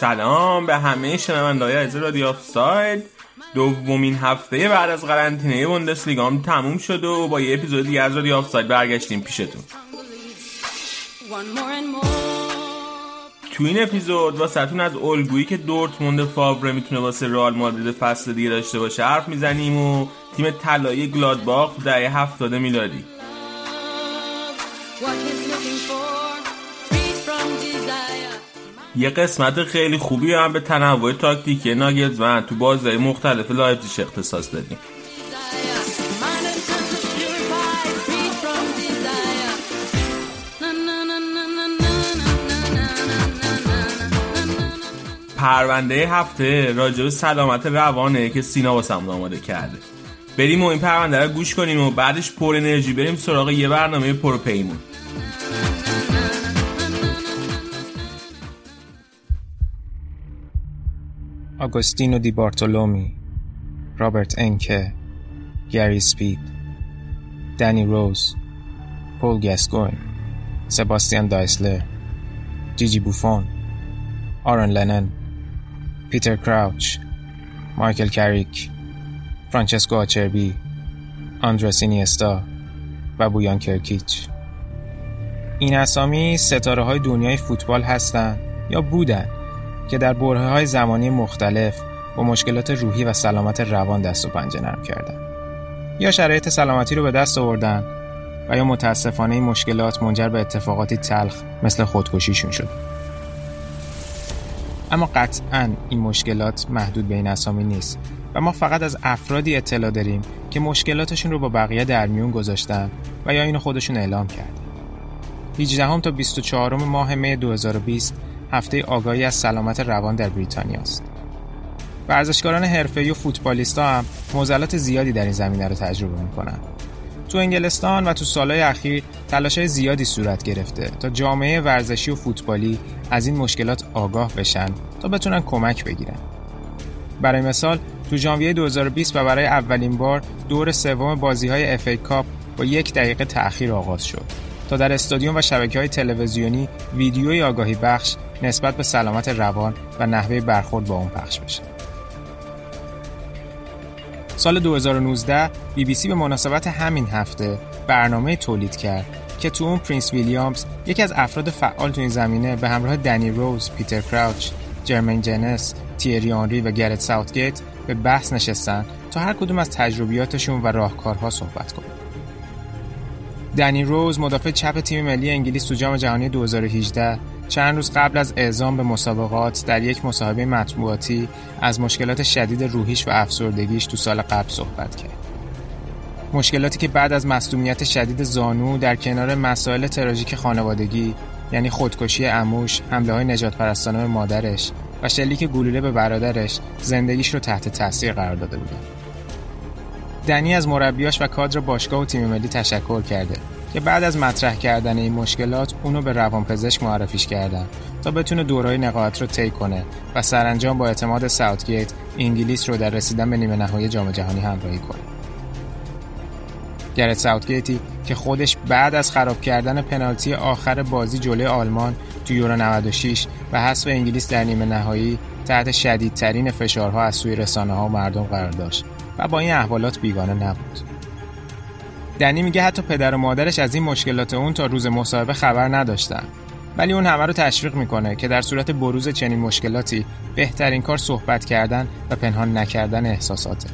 سلام به همه شنوندههای از رادیو آف ساید دومین هفته بعد از قرنطینه بوندسلیگا هم تموم شد و با یه اپیزود دیگه از رادیو آف ساید برگشتیم پیشتون. تو این اپیزود واسهتون از الگویی که دورتموند فاوره می‌تونه واسه رئال مادرید فصل دیگه داشته باشه حرف می‌زنیم و تیم طلایی گلادباخ دهه هفتاده میلادی. یه قسمت خیلی خوبی هم به تنوع تاکتیکی و تو بازی مختلف لایپزیگ اختصاص دادیم. پرونده هفته راجع به سلامت روانه که سینا واسمون آماده کرده. بریم و این پرونده رو گوش کنیم و بعدش پر انرژی بریم سراغ یه برنامه پروپیمون. آگوستینو دی بارتولومی رابرت انکه گری اسپید دنی روز پول گسکوین سباستیان دایسلر جیجی بوفون آرون لنون پیتر کراوچ مایکل کریک فرانچسکو آچربی آندرس اینیستا و بویان کرکیچ. این اسامی ستاره های دنیای فوتبال هستند یا بودند که در بره های زمانی مختلف با مشکلات روحی و سلامت روان دست و پنجه نرم کردن یا شرایط سلامتی رو به دست آوردن و یا متاسفانه این مشکلات منجر به اتفاقاتی تلخ مثل خودکشیشون شد. اما قطعا این مشکلات محدود به این اسامی نیست و ما فقط از افرادی اطلاع داریم که مشکلاتشون رو با بقیه در میون گذاشتن و یا اینو خودشون اعلام کردن. 18 تا 24 ماه می 2020 هفته آگاهی از سلامت روان در بریتانیا است. ورزشکاران حرفه‌ای و فوتبالیستا هم معضلات زیادی در این زمینه رو تجربه می‌کنن. تو انگلستان و تو سالهای اخیر تلاشهای زیادی صورت گرفته تا جامعه ورزشی و فوتبالی از این مشکلات آگاه بشن تا بتونن کمک بگیرن. برای مثال تو ژانویه 2020 و برای اولین بار دور سوم بازی های اف کاپ با یک دقیقه تأخیر آغاز شد در استادیوم و شبکه های تلویزیونی ویدیوی آگاهی بخش نسبت به سلامت روان و نحوه برخورد با اون پخش بشه. سال 2019 بی بی سی به مناسبت همین هفته برنامه تولید کرد که تو اون Prince ویلیامز یکی از افراد فعال تو این زمینه به همراه دنی روز، پیتر کراوچ، جرمین جیناس، تیری آنری و گرت ساوتگیت به بحث نشستن تا هر کدوم از تجربیاتشون و راهکارها صحبت کنن. دنی روز مدافع چپ تیم ملی انگلیس تو جام جهانی 2018 چند روز قبل از اعزام به مسابقات در یک مصاحبه مطبوعاتی از مشکلات شدید روحیش و افسردگیش تو سال قبل صحبت کرد. مشکلاتی که بعد از مصدومیت شدید زانو در کنار مسائل تراژیک خانوادگی یعنی خودکشی اموش، حمله های نجات پرستانه مادرش و شلیک گلوله به برادرش زندگیش رو تحت تاثیر قرار داده بودن. دنی از مربیاش و کادر باشگاه و تیم ملی تشکر کرده که بعد از مطرح کردن این مشکلات اونو به روانپزشک معرفیش کردن تا بتونه دورای نقاهت رو طی کنه و سرانجام با اعتماد ساوتگیت انگلیس رو در رسیدن به نیمه نهایی جام جهانی همراهی کنه. گرت ساوتگیتی که خودش بعد از خراب کردن پنالتی آخر بازی جلوی آلمان تو یورو 96 و حذف انگلیس در نیمه نهایی تحت شدیدترین فشارها از سوی رسانه ها و مردم قرار داشت و با این احوالات بیگانه نبود. دنی میگه حتی پدر و مادرش از این مشکلات اون تا روز مصاحبه خبر نداشتن. ولی اون همه رو تشویق می‌کنه که در صورت بروز چنین مشکلاتی بهترین کار صحبت کردن و پنهان نکردن احساساته.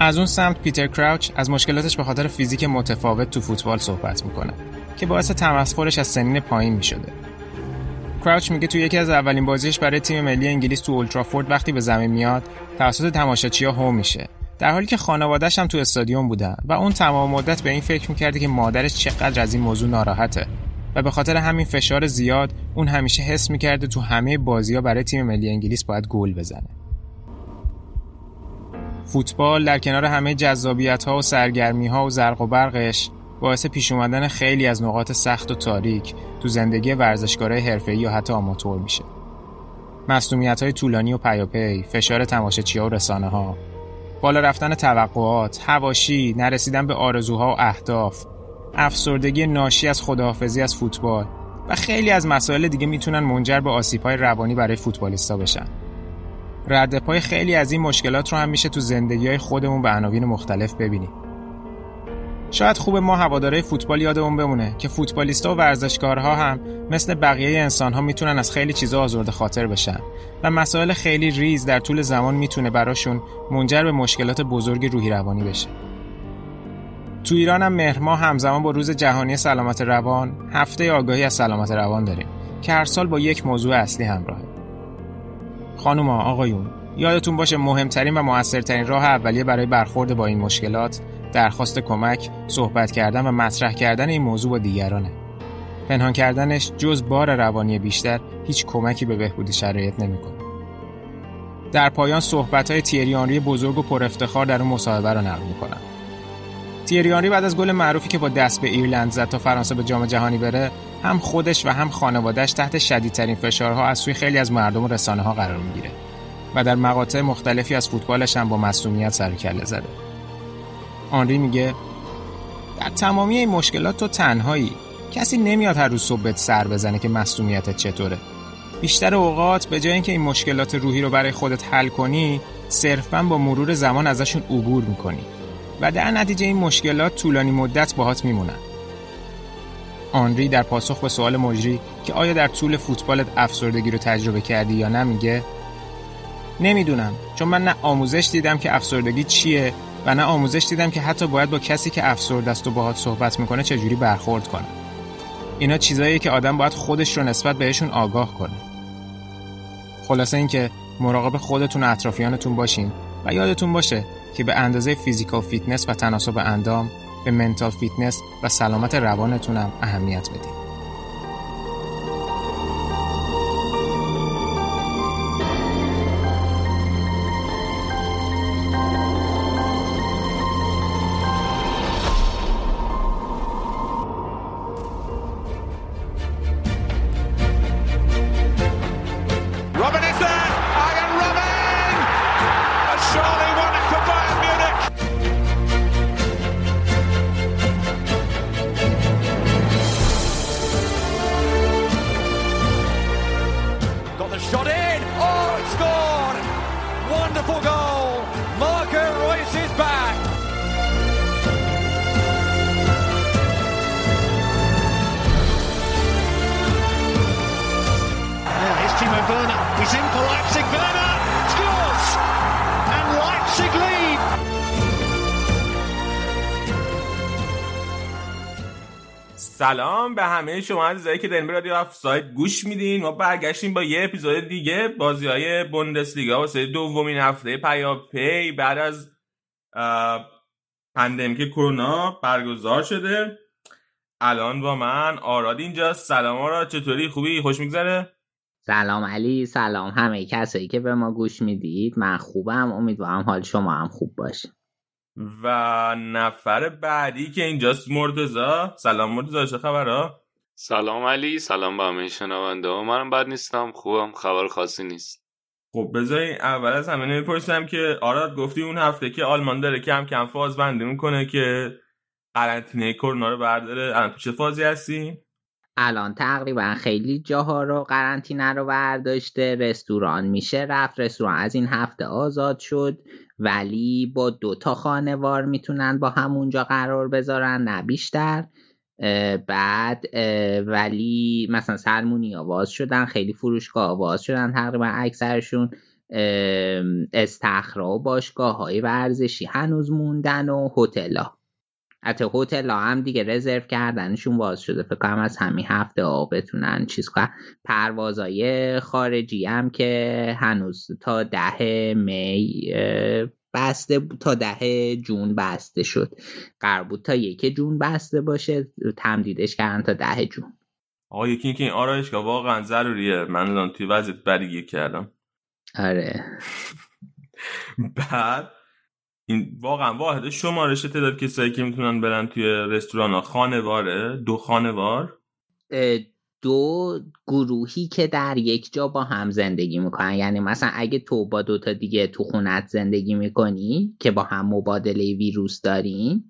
از اون سمت پیتر کراوچ از مشکلاتش به خاطر فیزیک متفاوت تو فوتبال صحبت می‌کنه که باعث تمسخرش از سنین پایین می‌شده. کراوچ میگه تو یکی از اولین بازیش برای تیم ملی انگلیس تو اولترافورد وقتی به زمین میاد توسط تماشاچی‌ها هو میشه. در حالی که خانوادهش هم تو استادیوم بودن و اون تمام مدت به این فکر می‌کرده که مادرش چقدر از این موضوع ناراحته. و به خاطر همین فشار زیاد اون همیشه حس می‌کرده تو همه بازی ها برای تیم ملی انگلیس باید گل بزنه. فوتبال در کنار همه جذابیت ها و سرگرمی ها و زرق و برقش باعث پیش اومدن خیلی از نقاط سخت و تاریک تو زندگی ورزشکارای حرفه‌ای یا حتی آماتور میشه. مسئولیت های طولانی و پیاپی، فشار تماشاچی و رسانه ها، بالا رفتن توقعات، هواشی، نرسیدن به آرزوها و اهداف، افسردگی ناشی از خداحافظی از فوتبال و خیلی از مسائل دیگه می‌تونن منجر به آسیب‌های روانی برای فوتبالیستا بشن. رد پای خیلی از این مشکلات رو هم میشه تو زندگی های خودمون به عناوین مختلف ببینیم. شاید خوب ما هوادارهای فوتبال یادمون بمونه که فوتبالیستا و ورزشکارها هم مثل بقیه انسانها می‌تونن از خیلی چیزا آزرده خاطر بشن و مسائل خیلی ریز در طول زمان می‌تونه براشون منجر به مشکلات بزرگ روحی روانی بشه. تو ایران هم مهر ماه همزمان با روز جهانی سلامت روان هفته آگاهی از سلامت روان داریم که هر سال با یک موضوع اصلی همراهه. خانوما آقایون یادتون باشه مهمترین و موثرترین راه اولیه برای برخورد با این مشکلات درخواست کمک، صحبت کردن و مطرح کردن این موضوع با دیگرانه. پنهان کردنش جز بار روانی بیشتر هیچ کمکی به بهبود شرایط نمی‌کنه. در پایان صحبت های تیری بزرگ و پر افتخار در اون مصاحبه رو نقل می‌کنم. تیری بعد از گل معروفی که با دست به ایرلند زد تا فرانسه به جام جهانی بره هم خودش و هم خانوادهش تحت شدیدترین فشارها از سوی خیلی از مردم و رسانه ها قرار می‌گیره و در مقاطع مختلفی از فوتبالش هم با مصومیت سر کله زده آنری میگه در تمامی این مشکلات تو تنهایی. کسی نمیاد هر روز صبح سر بزنه که مصومیتت چطوره. بیشتر اوقات به جای اینکه این مشکلات روحی رو برای خودت حل کنی صرفا با مرور زمان ازشون عبور می‌کنی و در نتیجه این مشکلات طولانی مدت باهات میمونن. آنری در پاسخ به سوال مجری که آیا در طول فوتبالت افسردگی رو تجربه کردی یا نه میگه نمی‌دونم چون من نه آموزش دیدم که افسردگی چیه و نه آموزش دیدم که حتی باید با کسی که افسرده است و باهات صحبت می‌کنه چجوری برخورد کنه. اینا چیزاییه که آدم باید خودش رو نسبت بهشون آگاه کنه. خلاصه اینکه مراقب خودتون و اطرافیانتون باشین و یادتون باشه که به اندازه physical fitness و تناسب اندام به mental fitness و سلامت روانتونم اهمیت بدید سلام به همه شما عزیزایی که دارین رادیو سایت گوش میدین. ما برگشتیم با یه اپیزود دیگه بازی های بوندسلیگا واسه دومین هفته پی بعد از pandemic کرونا برگزار شده. الان با من آراد اینجا سلام آراد چطوری؟ خوبی؟ خوش میگذره؟ سلام علی سلام همه کسایی که به ما گوش می‌دید. من خوبم. امیدوارم حال شما هم خوب باشه. و نفر بعدی که اینجاست مرتزا سلام مرتزا چه خبر سلام علی سلام به همه شنونده ها. منم بد نیستم خوبم خبر خاصی نیست. خب بذاری اول از همه نمی‌پرسم که آراد گفتی اون هفته که آلمان داره کم کم فاز بندی می‌کنه که قرنطینه کرونا رو برداره. الان تو چه فازی هستی؟ الان تقریبا خیلی جاها رو قرنطینه رو برداشته رستوران میشه رفت رستوران. از این هفته آزاد شد ولی با دو تا خانوار می‌تونن با همونجا قرار بذارن نه بیشتر. بعد ولی مثلا سلمونی آواز شدن خیلی فروشگاه آواز شدن تقریبا اکثرشون. استخرا و باشگاه های ورزشی هنوز موندن و هتل حتی هتل هم دیگه رزرو کردنشون باز شده. فکر کنم از همین هفته ها بتونن چیز کنن. پروازای خارجی هم که هنوز تا ده می بسته تا ده جون بسته شد. قرار بود تا یک جون بسته باشه تمدیدش کردن تا ده جون. آقا یکی اینکه این آرایشگاه واقعا ضروریه. من الان توی وضعیت بدی کردم. آره. بعد این واقعا واحد شمارش تعداد کسایی که می‌تونن برن توی رستوران ها. خانواره؟ دو خانوار؟ دو گروهی که در یک جا با هم زندگی می‌کنن. یعنی مثلا اگه تو با دوتا دیگه تو خونت زندگی می‌کنی که با هم مبادله ویروس دارین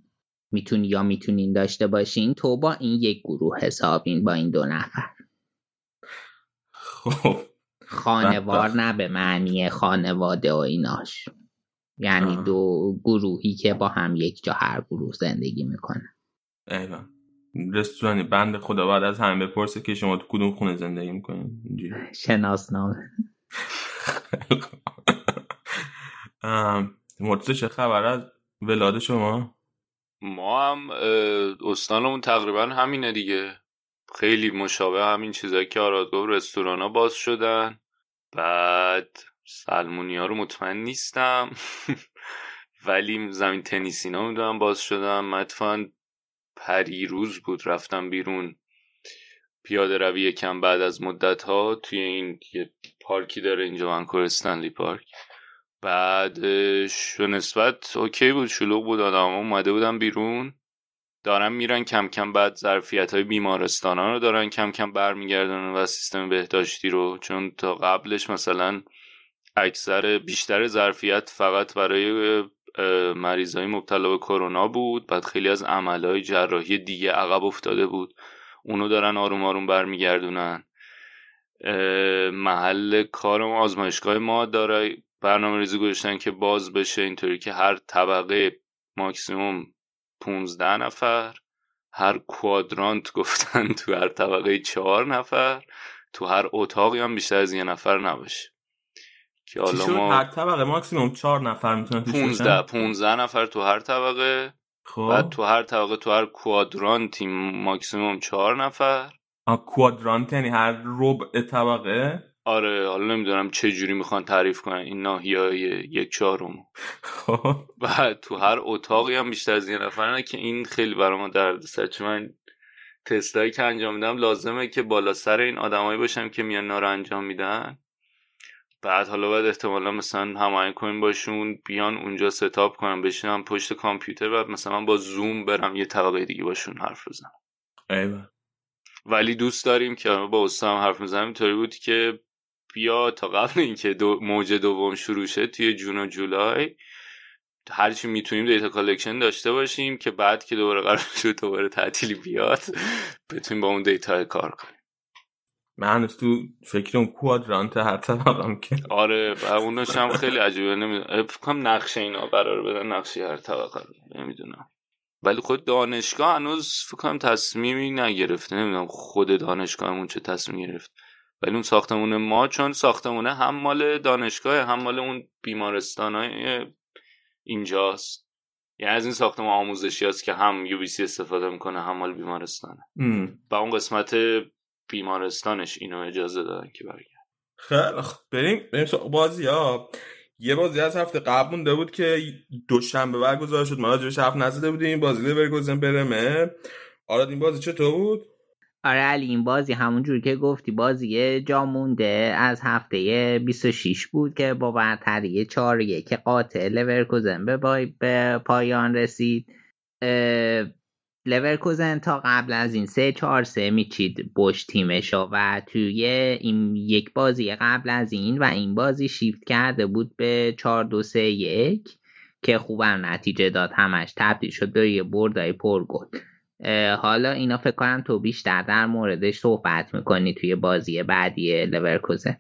می‌تونی یا می‌تونین داشته باشین تو با این یک گروه حسابین با این دو نفر. خب. خانوار نه به معنی خانواده و ایناش. یعنی دو گروهی که با هم یک جا هر گروه زندگی می‌کنن ایوان رستورانی بند خدا بعد از همه بپرسه که شما تو کدوم خونه زندگی می‌کنین؟ شناسنامه. مرتضی چه خبر از ولاد شما؟ ما هم استانمون تقریبا همینه دیگه. خیلی مشابه همین چیزایی که آرادگاه رستوران ها باز شدن. بعد سلمونی ها رو مطمئن نیستم. ولی زمین تنیسینا می‌دونم باز شدم. مدفن پریروز بود. رفتم بیرون. پیاده روی کم بعد از مدت ها توی این یه پارکی داره اینجا ونکور استنلی پارک. بعدش نسبت اوکی بود. شلوغ بود آدم. اومده بودم بیرون. دارن میرن کم کم بعد ظرفیت های بیمارستان ها رو دارن کم کم برمیگردن و سیستم بهداشتی رو. چون تا قبلش مثلا اکثر بیشتر ظرفیت فقط برای مریضای مبتلا به کرونا بود. بعد خیلی از عملهای جراحی دیگه عقب افتاده بود. اونو دارن آروم آروم برمیگردونن. محل کار آزمایشگاه ما داره برنامه ریزی گذاشتن که باز بشه اینطوری که هر طبقه ماکسیموم 15 نفر هر کوادرانت گفتن تو هر طبقه چهار نفر تو هر اتاقی هم بیشتر از یه نفر نباشه. که حالا ما هر طبقه ماکسیموم چهار نفر می‌تونن 15 15 نفر تو هر طبقه. خب. بعد تو هر طبقه تو هر کوادرانتی ماکسیموم چهار نفر. کوادرانت یعنی هر ربع طبقه؟ آره حالا نمی‌دونم چه جوری می‌خوان تعریف کنن. این ناحیه یک چهارم خب. بعد تو هر اتاقی هم بیشتر از یه نفر که این خیلی برای ما درد سر چون من تستایی که انجام میدم لازمه که بالا سر این آدمایی باشم که میان نارو انجام میدن. بعد حالا باید احتمالا مثلا هماهنگ کنیم باشون بیان اونجا ستاپ کنم بشینم پشت کامپیوتر بعد مثلا با زوم برم یه طبقه دیگه باشون حرف بزنم. ولی دوست داریم که با استادم حرف می‌زنم اینطوری بود که بیا تا قبل اینکه دو موج دوم شروع شه توی June و جولای هرچی می‌تونیم data collection داشته باشیم که بعد که دوباره قرار شد دوباره تعطیلی بیاد بتونیم با اون data کار کنیم. من تو فکر اون quadrant هر طبقم که. آره و اونش هم خیلی عجیبه. نمی‌دونم. فکر نقشه اینا قرار بدن نقشه هر طبقه. نمی‌دونم. ولی خود دانشگاه هنوز فکر کنم تصمیمی نگرفته نمی‌دونم خود دانشگاهمون چه تصمیم گرفت. ولی اون ساختمون ما چون ساختمونه هم مال دانشگاه هم مال اون بیمارستان های اینجاست. یعنی از این ساختمان آموزشی هست که هم یو بی سی استفاده می‌کنه هم مال بیمارستانه. و اون قسمت بیمارستانش اینو اجازه دادن که برگرد. خیلی بریم بریم بازی ها. یه بازی از هفته قبل مونده بود که دوشنبه برگزار شد. ما راجبش حرف نزده بودیم. بازی لیورکوزن برمه آره این بازی چطور بود؟ آره علی این بازی همونجور که گفتی بازی جا مونده از هفته 26 بود که با برتری 4 که قاتل لورکوزن به, به پایان رسید. لورکوزن تا قبل از این سه چهار سه میچید بش تیمشو و توی این یک بازی قبل از این و این بازی شیفت کرده بود به چهار دو سه یک که خوبم نتیجه داد همش تبدیل شد به یه بردای پرگل حالا اینا فکر کنم تو بیشتر در موردش صحبت می‌کنی توی بازی بعدی لورکوزن.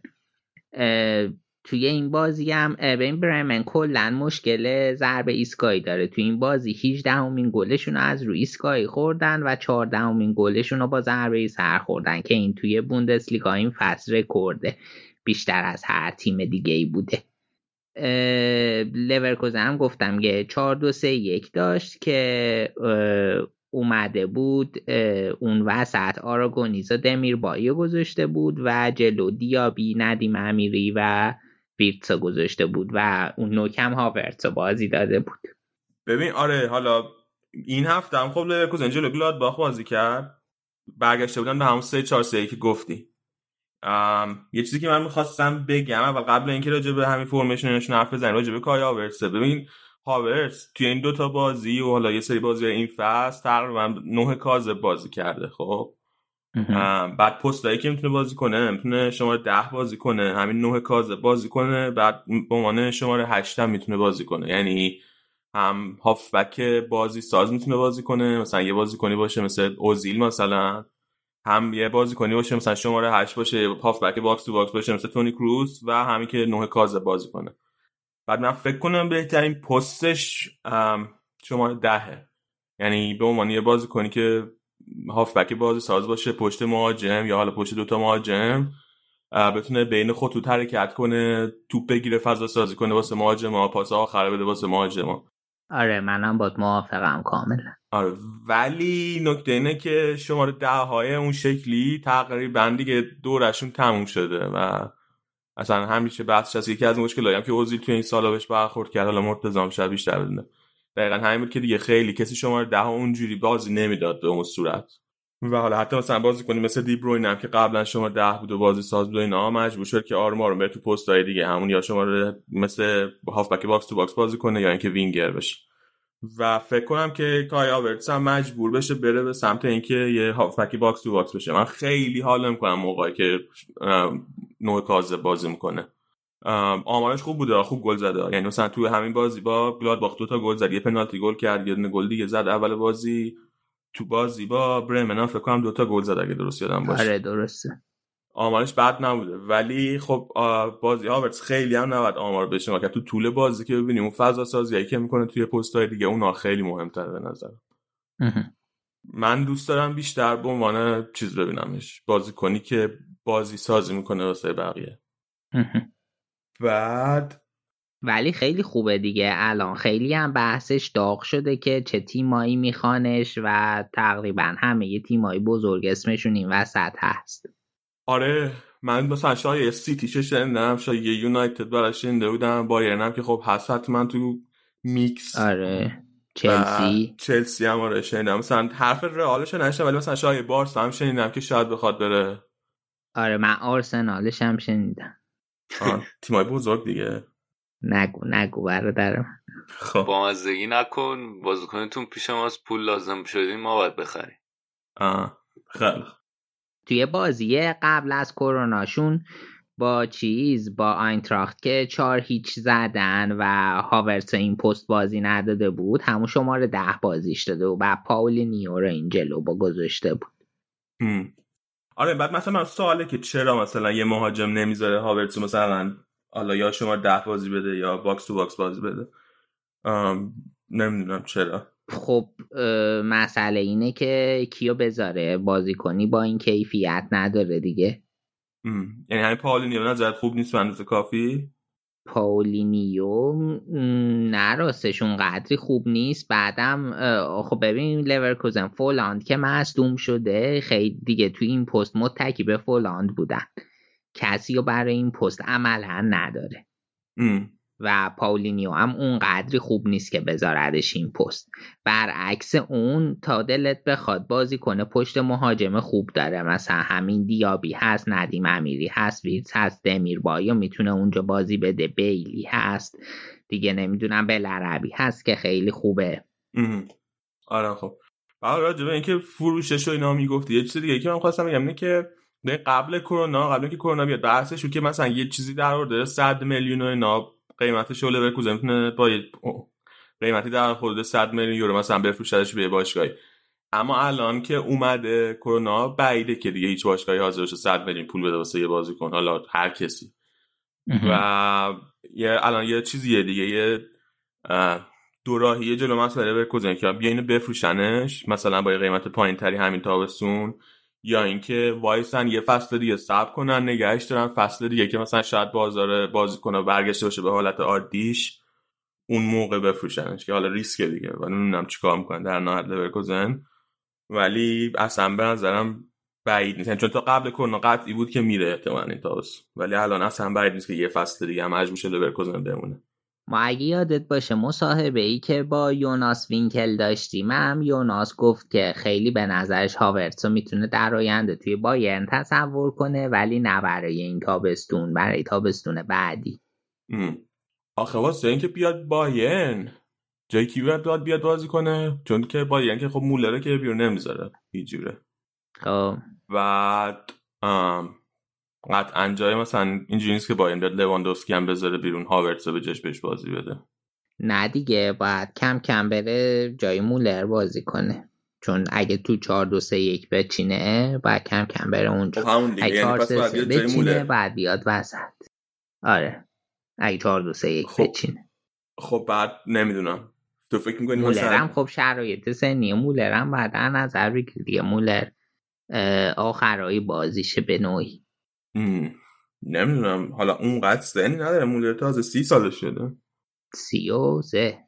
توی این بازی هم این برمن کلا مشکل ضربه ایستگاهی داره. توی این بازی 18 همین گلشون از روی ایستگاهی خوردن و 14 همین گلشون رو با ضربه سر خوردن که این توی بوندسلیگا این فصل رکورده. بیشتر از هر تیم دیگه ای بوده لورکوزن هم گفتم که 4 2 3 1 داشت که اومده بود اون وسط آراگونیزا دمیر بایی گذاشته بود و جلو دیابی ندیم امیری و ویرتسا گذاشته بود و اون نوکم هاورتسا بازی داده بود. ببین آره حالا این هفته هم خب لورکوزن جلو گلادباخ بازی کرد. برگشته بودن به همون سه چهار سه که گفتی. یه چیزی که من می‌خواستم بگم اول قبل اینکه راجع به همین فرمیشنشون حرف بزنیم راجع به کای هاورتس ببین هاورتس توی این دوتا بازی و حالا یه سری بازی این فصل تقریبا نه کازه بازی کرده خب؟ بعد پستایی که می‌تونه بازی کنه می‌تونه شماره ده بازی کنه همین نه کازه بازی کنه بعد به عنوان شماره هشت هم می‌تونه بازی کنه. یعنی هم هافبک بازی ساز می‌تونه بازی کنه مثلا یه بازی کنی باشه مثل اوزیل مثلا هم یه بازی کنی باشه مثلا شماره هشت باشه هافبک box to box باشه مثل تونی کروز و همین که نه کاذب بازی کنه. بعد من فکر کنم بهترین پستش شماره دهه. یعنی به عنوان یه بازی کنی که هافبک بازی ساز باشه پشت مهاجم یا حالا پشت دوتا مهاجم بتونه بین خطوط حرکت کنه توپ بگیره فضا سازی کنه واسه مهاجما پاس آخر بده واسه مهاجما آره منم با موافقم کاملا. آره ولی نکته اینه که شماره ده های اون شکلی تقریبا دیگه دورشون تموم شده و اصلا همیشه بحثش از یکی از مشکلاتی هم که اوزیل توی این سالا بهش برخورد کرد حالا مرتضی هم شاید بیشتر بدونه. دقیقا همین بود که دیگه خیلی کسی شماره ده اونجوری بازی نمی‌داد به اون صورت. و حالا حتی مثلا بازی کنیم مثل دی بروین هم که قبلا شماره ده بود و بازی ساز بود و اینا مجبور شد که آرما رو تو پست های دیگه همون یا شما مثل هافبک box to box بازی کنه یا اینکه وینگر بشه. و فکر کنم که کای هاورتس هم مجبور بشه بره به سمت اینکه یه هافبک box to box بشه. من خیلی حال می‌کنم موقعی که نه کاذب بازی می‌کنه. آمارش خوب بوده خوب گل زده. یعنی مثلا توی همین بازی با گلادباخ دو تا گل زد. یه پنالتی گل کرد یه گل دیگه زد. اول بازی تو بازی با برمن فکر کنم دوتا گل زد اگه درست یادم باشه. آره درسته. آمارش بد نبوده. ولی خب بازی هاورتس خیلی هم نباید آمار بشه. که تو طول بازی که ببینیم اون فضا سازی که می‌کنه توی پست های دیگه اونها خیلی مهمتر به نظر من دوست دارم بیشتر به عنوان چیز ببینمش. بازی کنی که بازی سازی می‌کنه واسه بقیه. بعد ولی خیلی خوبه دیگه. الان خیلی هم بحثش داغ شده که چه تیمایی میخوانش و تقریبا همه یه تیمایی بزرگ اسمشون این وسط هست. آره من مثلا شاید سیتی چه شنیدم شاید یه یونایتد براش شنیده بودم بایرن که خب هست من تو میکس آره چلسی. چلسی هم آره شنیدم. مثلا حرف رئالش نشنیدم ولی مثلا شاید بارسا هم شنیدم که شاید بخواد بره. آره من آرسنالش هم شنیدم. تیمای بزرگ دیگه. نگو نگو برادرم. خب. بامزدگی نکن بازیکنتون پیش ماست پول لازم شدیم ما باید بخریم. آه. خیلی توی بازی قبل از کروناشون با چیز با آینتراخت که چهار هیچ زدن و هاورتس این پست بازی نداده بود همون شماره ده بازیش داده و بعد پاولی نیورو این جلو با گذاشته بود. آره بعد مثلا من سواله که چرا مثلا یه مهاجم نمی‌ذاره هاورتس مثلا حالا یا شماره ده بازی بده یا box to box بازی بده. نمی‌دونم چرا. خب مسئله اینه که کیو بذاره؟ بازی کنی با این کیفیت نداره دیگه. یعنی همین پاولینیو نظرت خوب نیست به کافی؟ پاولینیو نه راستشون قدری خوب نیست. بعدم خب ببین لیورکوزن فولاند که مصدوم شده خیلی دیگه تو این پست متکی به فولاند بودن. کسی رو برای این پست عملا نداره. و پاولینیو هم اون قدری خوب نیست که بذاردش این پست. برعکس اون تا دلت بخواد بازی کنه پشت مهاجم خوب داره. مثلا همین دیابی هست ندیم امیری هست ویرز هست دمیربای می‌تونه اونجا بازی بده. بیلی هست. دیگه نمی‌دونم بلعربی هست که خیلی خوبه. آره خب. راجبه اینکه فروشش و اینا می‌گفتی یه چیز دیگه که من خواستم بگم اینه که قبل کرونا قبل که کرونا بیاد بحثش که مثلا یه چیزی در حدود 100 میلیون و اینا قیمتش رو لورکوزن می‌تونه با قیمتی در حدود 100 میلیون یورو مثلا بفروشدش به باشگاهی. اما الان که اومده کرونا بعیده که دیگه هیچ باشگاهی حاضر بشه 100 میلیون پول بده واسه یه بازیکن حالا هر کسی. و یه الان یه چیزیه دیگه یه دوراهی جلو مسئله لورکوزن که بیا اینو بفروشنش مثلا با یه قیمت پایین تری همین تابستون. یا اینکه وایسن یه فصل دیگه صبر کنن نگهش دارن. فصل دیگه که مثلا شاید بازار بازی کنه برگشته باشه به حالت عادیش اون موقع بفروشنش که حالا ریسک دیگه و نمی‌دونم چیکار می‌کنن در نهایت لورکوزن. ولی اصلا به نظرم بعید نیست. یعنی چون تا قبل کرونا قطعی بود که میره احتمال این تاس ولی الان اصلا بعید نیست که یه فصل دیگه هم مجبور شه لورکوزن بمونه. ما اگه یادت باشه مصاحبه ای که با یوناس وینکل داشتیم هم یوناس گفت که خیلی به نظرش هاورتسو می‌تونه در آینده توی بایرن تصور کنه ولی نه برای این تابستون برای تابستون بعدی. آخه واسه اینکه بیاد بایرن جای کی باید بیاد بازی کنه؟ چون که بایرن که خب مولره که بیرون نمی‌ذاره هیچ خب. بعد قطعا جای مثلا اینجوری نیست که باید بیاد لواندوفسکی هم بذاره بیرون هاورتس به جاش بهش بازی بده. نه دیگه باید کم کم بره جای مولر بازی کنه. چون اگه تو 4 2 3 1 بچینه باید کم کم بره اونجا. خب همون دیگه یعنی پس باید بچینه بعد بیاد وسط. آره. اگه 4 2 3 1 خب. بچینه. خب بعد نمی‌دونم. تو فکر می‌کنی مولر هم خب شرایط سنی. مولر هم بعد نظر بگیر دیگه مولر آخرای بازیشه به نوعی. نمی‌دونم. حالا اونقدر سنی نداره. مولر تازه سی سالش شده. سی و سه.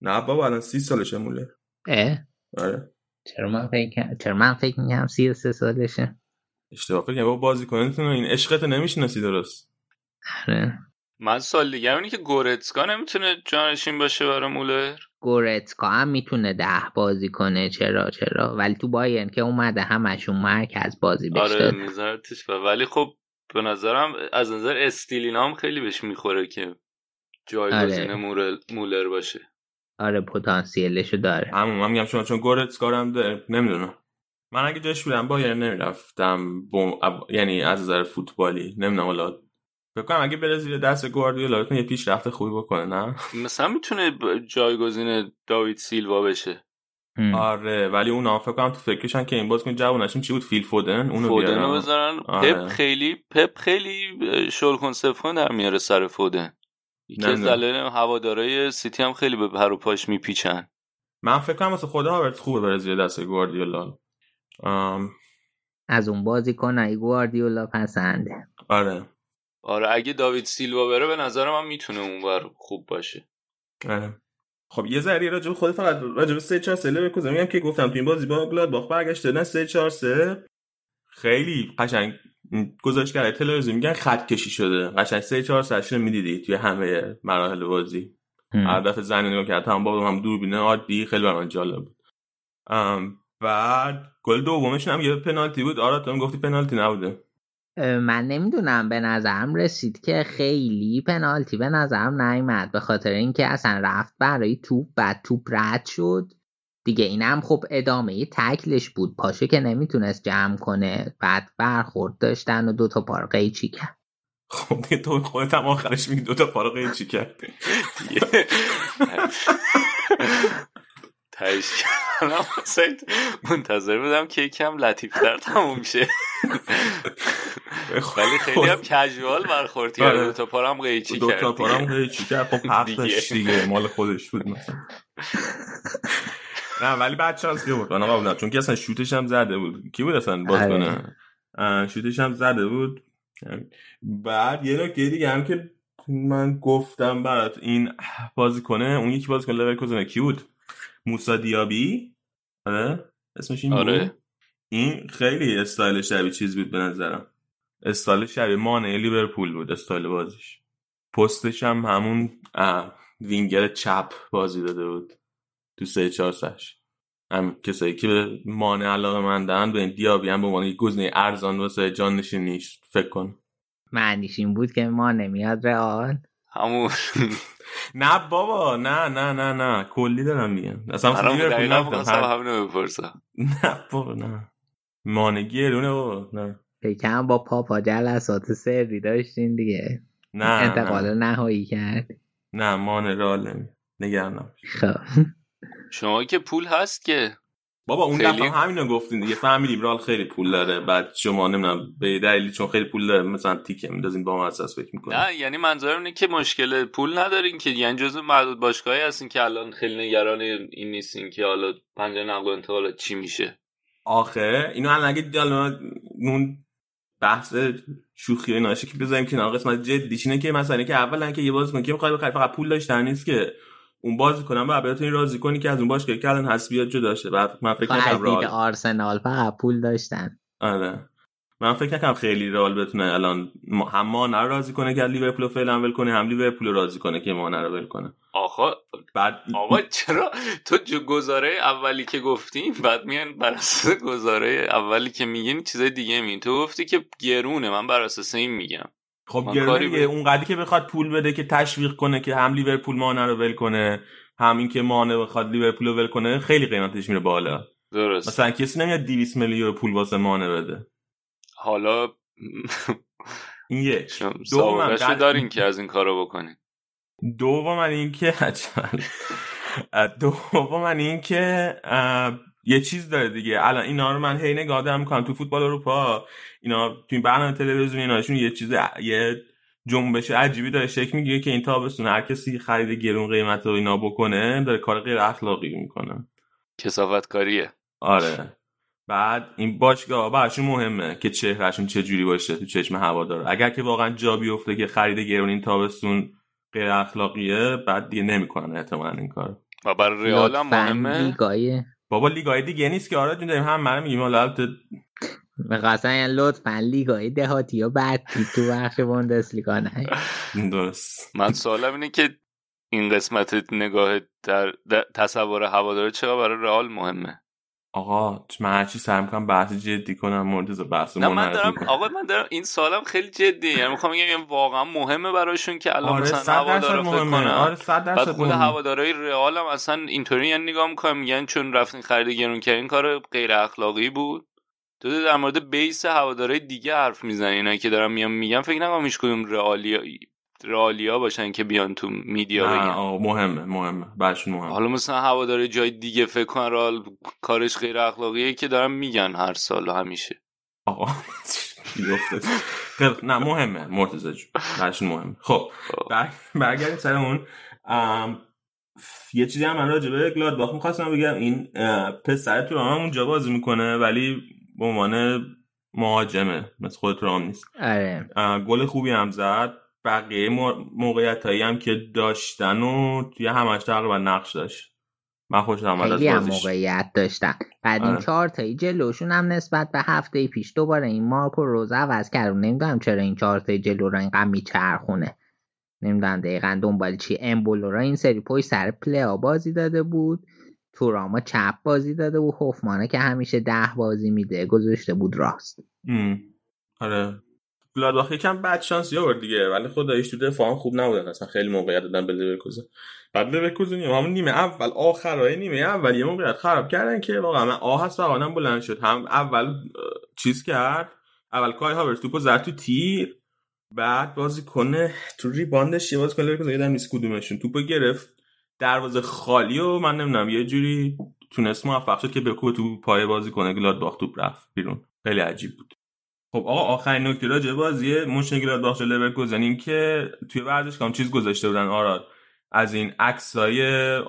نه بابا الان سی سالشه مولر. اه. آره. چرا من فکر چرا من فکر می‌کنم سی و سه سالشه؟ اشتباه فکر بابا بازی کنید این عشقت نمی‌شناسی درست. آره. من سال دیگه اونی که گورتسکا نمی‌تونه جانشین باشه برای مولر؟ گورتسکا هم می‌تونه ده بازی کنه. چرا چرا؟ ولی تو بایرن که اومده همشون مرکز بازی بشه آره میذارتش ولی خب به نظرم از نظر استیلینا هم خیلی بهش می‌خوره که جایگزین آره. مولر باشه. آره پتانسیلشو داره. همون من میگم شما چون گورتسکا هم داره نمی‌دونم. من اگه جاش بودم بایر نمی‌رفتم بوم... یعنی از نظر فوتبالی نمی‌دونم حالا فکر کنم اگه بره زیر دست گواردیولا یه پیشرفت خوبی بکنه نه؟ مثلا می‌تونه جایگزین داوید سیلوا بشه. آره ولی اونا فکر کنم تو فکرشن که این بازیکن جوونشون چی بود؟ فیل فودن اونو فودن رو بذارن. آره. پپ خیلی پپ خیلی شل کن سفت کن در میاره سر فودن. یکی از دلایل هوادارای سیتی هم خیلی به پر و پاش میپیچن. من فکر کنم واسه خود هاورتس خوبه بره زیر دست گواردیولا. از اون بازیکنای گواردیولا پسنده. آره. آره اگه داوید سیلوا بره به نظر من می‌تونه اونور خوب باشه. آره. خب یه ذره راجع به خود فقط راجع به 3 4 3 بکنم میگم که گفتم تو این بازی با گلادباخ برگشته نه 3 4 3 خیلی قشنگ گزارشگر تلویزیون میگن خط کشی شده. قشنگ 3 4 3 می‌دیدی توی همه مراحل بازی. هر دفعه زن نگاه کردم با هم دوربینه عادی خیلی برام جالب بود. بعد گل دومش هم یه پنالتی بود. آره تو گفتی پنالتی نبوده. من نمی‌دونم به نظرم رسید که خیلی پنالتی به نظرم نیومد به خاطر اینکه اصلا رفت برای توپ بعد توپ رد شد. دیگه اینم خب ادامه تکلش بود. پاشه که نمی‌تونست جمع کنه بعد برخورد داشتن و دوتا پار قیچی کرد. خب دیگه تو خودت هم آخرش میگی دوتا پار قیچی کرد. تایش کردم. منتظر بودم که یکم لطیفتر تموم شه. ولی خیلی هم کژوال برخورد کرد. آره. دو تا پارم قیچی کرد دو تا پارم قیچی کرد. خب حقش دیگه. مال خودش بود مثلا. نه ولی بعد چانس بود. من قبول چون که اصلا شوتش هم زده بود. کی بود اصلا باز آره. کنه شوتش هم زده بود. بعد یه نکته دیگه هم که من گفتم برات. این بازی کنه اون یکی بازی کنه لورکوزن کی بود؟ موسا دیابی؟ آره اسمش این آره. بود این خیلی استایل شبیه چیز بود به نظرم. استایل شبیه مانه لیورپول بود استایل بازیش. پستش هم همون وینگر چپ بازی داده بود. تو سه چهار سش هم کسایی که به مانه علاقه مندن به این دیابی هم به عنوان گزینه ارزان واسه جانشینیش فکر کن. معنیش این بود که ما نمیاد رئال. همون. نه بابا نه نه نه نه. کلی دارم میگم. اصلا همینو بپرسم. نه بابا نه. مانگی رونه بابا نه. فکرم با پاپا جلسات سری داشتین دیگه. نه انتقال نهایی کرد. نه مان رال نگران خب. شما که پول هست که. بابا اون دفعه همینو گفتین دیگه. فهمیدیم رال خیلی پول داره. بعد شما نمی‌دونم به دلیلی چون خیلی پول داره مثلا تیکه میندازین با ما اساس فکر می‌کنه نه یعنی منظورم اینه که مشکل پول ندارین که. یعنی جزء معدود باشگاهی هستین که الان خیلی نگران این نیستین که حالا پنجره نقل و انتقال چی میشه. آخه اینو الان اگه اون بحث شوخی و ناشه که بذاریم کنار قسمت جدیش اینه که مثلا که اولا که یه بازیکن که می‌خواد بخری فقط پول داشتن نیست که. اون بازی کنم و بتونی راضی کنی که از اون باش که الان هست بیاد جدا شه. بعد من فکر کنم رئال. آرسنال فقط پول داشتن. آره. من فکر نکنم خیلی رئال بتونه الان هم رو راضی کنه که لیورپول فعلا ول کنه هم لیورپول راضی کنه که مانه رو ول کنه. آقا بعد آقا چرا؟ تو جو گزاره اولی که گفتیم بعد میان بر اساس گزاره اولی که میگین چیزای دیگه میگین. تو گفتی که گرونه من بر اساس این میگم. خب من گرونه به- اون قدی که بخواد پول بده که تشویق کنه که هم لیورپول مانه رو ول کنه همین که مانه بخواد لیورپول رو ول کنه خیلی قیمتش میره بالا. درست. مثلا کسی نمیاد 200 میلیون پول واسه مانه بده. حالا این یک سابقه در- دارین که از این کارو بکنین. دوم این که دوم این که یه چیز داره دیگه. الان اینا رو من هی نگاه دارم می‌کنم تو فوتبال اروپا اینا تو این برنامه تلویزیونی ایناشون یه چیز یه جنبش عجیبی داره. شکل می‌گیره که این تابستون هر کسی خرید گرون قیمت رو اینا بکنه داره کار غیر اخلاقی می‌کنه. کسافت کاریه آره. بعد این باشگاه براشون مهمه که چهرهشون چه جوری باشه تو چشم هوادار اگر که واقعا جا بیفته که خرید گرون این تابستون غیر اخلاقیه بعد دیگه نمی‌کنن احتمالا این کار و برای ریال هم مهمه. بابا لیگای دیگه نیست که آره جون داریم هم من میگیم حالا یعنی لطفا لیگای دهاتی و بعد تو بخش بوندسلیگا نه. درست. من سوالم اینه که این قسمت نگاه در, در تصور هواداره چقدر برای رئال مهمه؟ آقا من هرچی سعی می‌کنم بحث جدی کنم مرتضی بحث نه من دارم می‌کنم. آقا من دارم این سوالم خیلی جدیه. یعنی می‌خوام بگم واقعا مهمه براشون که الان آره مثلا هوادارا فکر کنن. آره صد بعد درصد خود هوادارهای رئال هم اصلا اینطوری یعنی نگاه می‌کنم میگن چون رفتین خرید گرون کردین کار غیر اخلاقی بود. تو در مورد بیس هوادارهای دیگه حرف می‌زنی اینایی که دارم میام میگم فکر نکنم هیچ کدوم رئالیا رئالیا باشن که بیان تو میدیا نه بگن. آقا مهمه مهمه. براشون مهمه. حالا مثلا هواداره جای دیگه فکر کن رئال کارش غیر اخلاقیه که دارن میگن هر سال و همیشه. آقا. نه مهمه مرتضی جون. مهمه. خب بر- برگردیم سر اون. ام، یه چیزی هم من راجع به گلادباخ می‌خواستم بگم. این پسر تو هم اونجا بازی می‌کنه ولی به عنوان مهاجمه. مثل خود ترام نیست. آره. گل خوبی هم زد. بقیه موقعیت هایی هم که داشتن و توی همش تقریبا نقش داشت. من خوشم آمد خیلی هم موقعیت داشتن. بعد این آره. چهار تایی جلوشون هم نسبت به هفته پیش دوباره این مارکو روز عوض کرد نمی‌دونم چرا این چهار تایی جلو را اینقدر میچرخونه. نمی‌دونم دقیقا دنبال چی. امبولو را این سری پشت سر پلیا بازی داده بود. توراما چپ بازی داده بود هوفمانه که همیشه ده بازی میده گذاشته بود راست. ام. آره. گلادباخ یکم بد شانسی آورد دیگه ولی خداییش تو دفاع هم خوب نبودن اصلا خیلی موقعیت دادن به لیورکوزن. بعد لیورکوزن همون نیمه اول آخرای نیمه اول یه موقعیت خراب کردن که واقعا من آه هست واقعا بلند شد. هم اول چیز کرد اول کای هاورتس توپو زد تو تیر بعد بازی کنه تو rebound ش یه بازی کنه لیورکوزن یادم نیست کدومشون. توپو گرفت دروازه خالی و من نمی‌دونم یه جوری تونست موفق شد که بکوب تو پای بازی کنه گلادباخ توپ رفت بیرون. خیلی عجیب بود. خب آقا آخرین نکته راجع بازی مونشن‌گلادباخ جلوی لورکوزن این که توی ورزشگاه چیز گذاشته بودن آراد. از این عکسای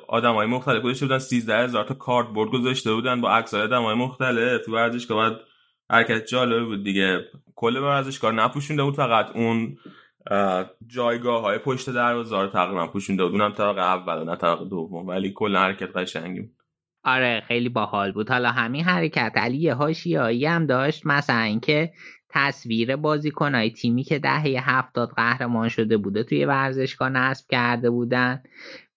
آدمای مختلف گذاشته بودن. 13 هزار تا cardboard گذاشته بودن با عکسای آدمای مختلف. تو ورزشگاه بعد حرکت جالب بود دیگه. کل ورزشگاه نپوشونده بود. فقط اون جایگاه های پشت دروازه رو تقریبا پوشونده بود. اونم طبقه اول نه طبقه دوم. ولی کل حرکت قشنگی بود. آره خیلی باحال بود. حالا همین حرکت علی یه حاشیه‌ای هم داشت مثلا اینکه تصویر بازیکنهای تیمی که دهه هفتاد قهرمان شده بوده توی ورزشگاه نصب کرده بودن.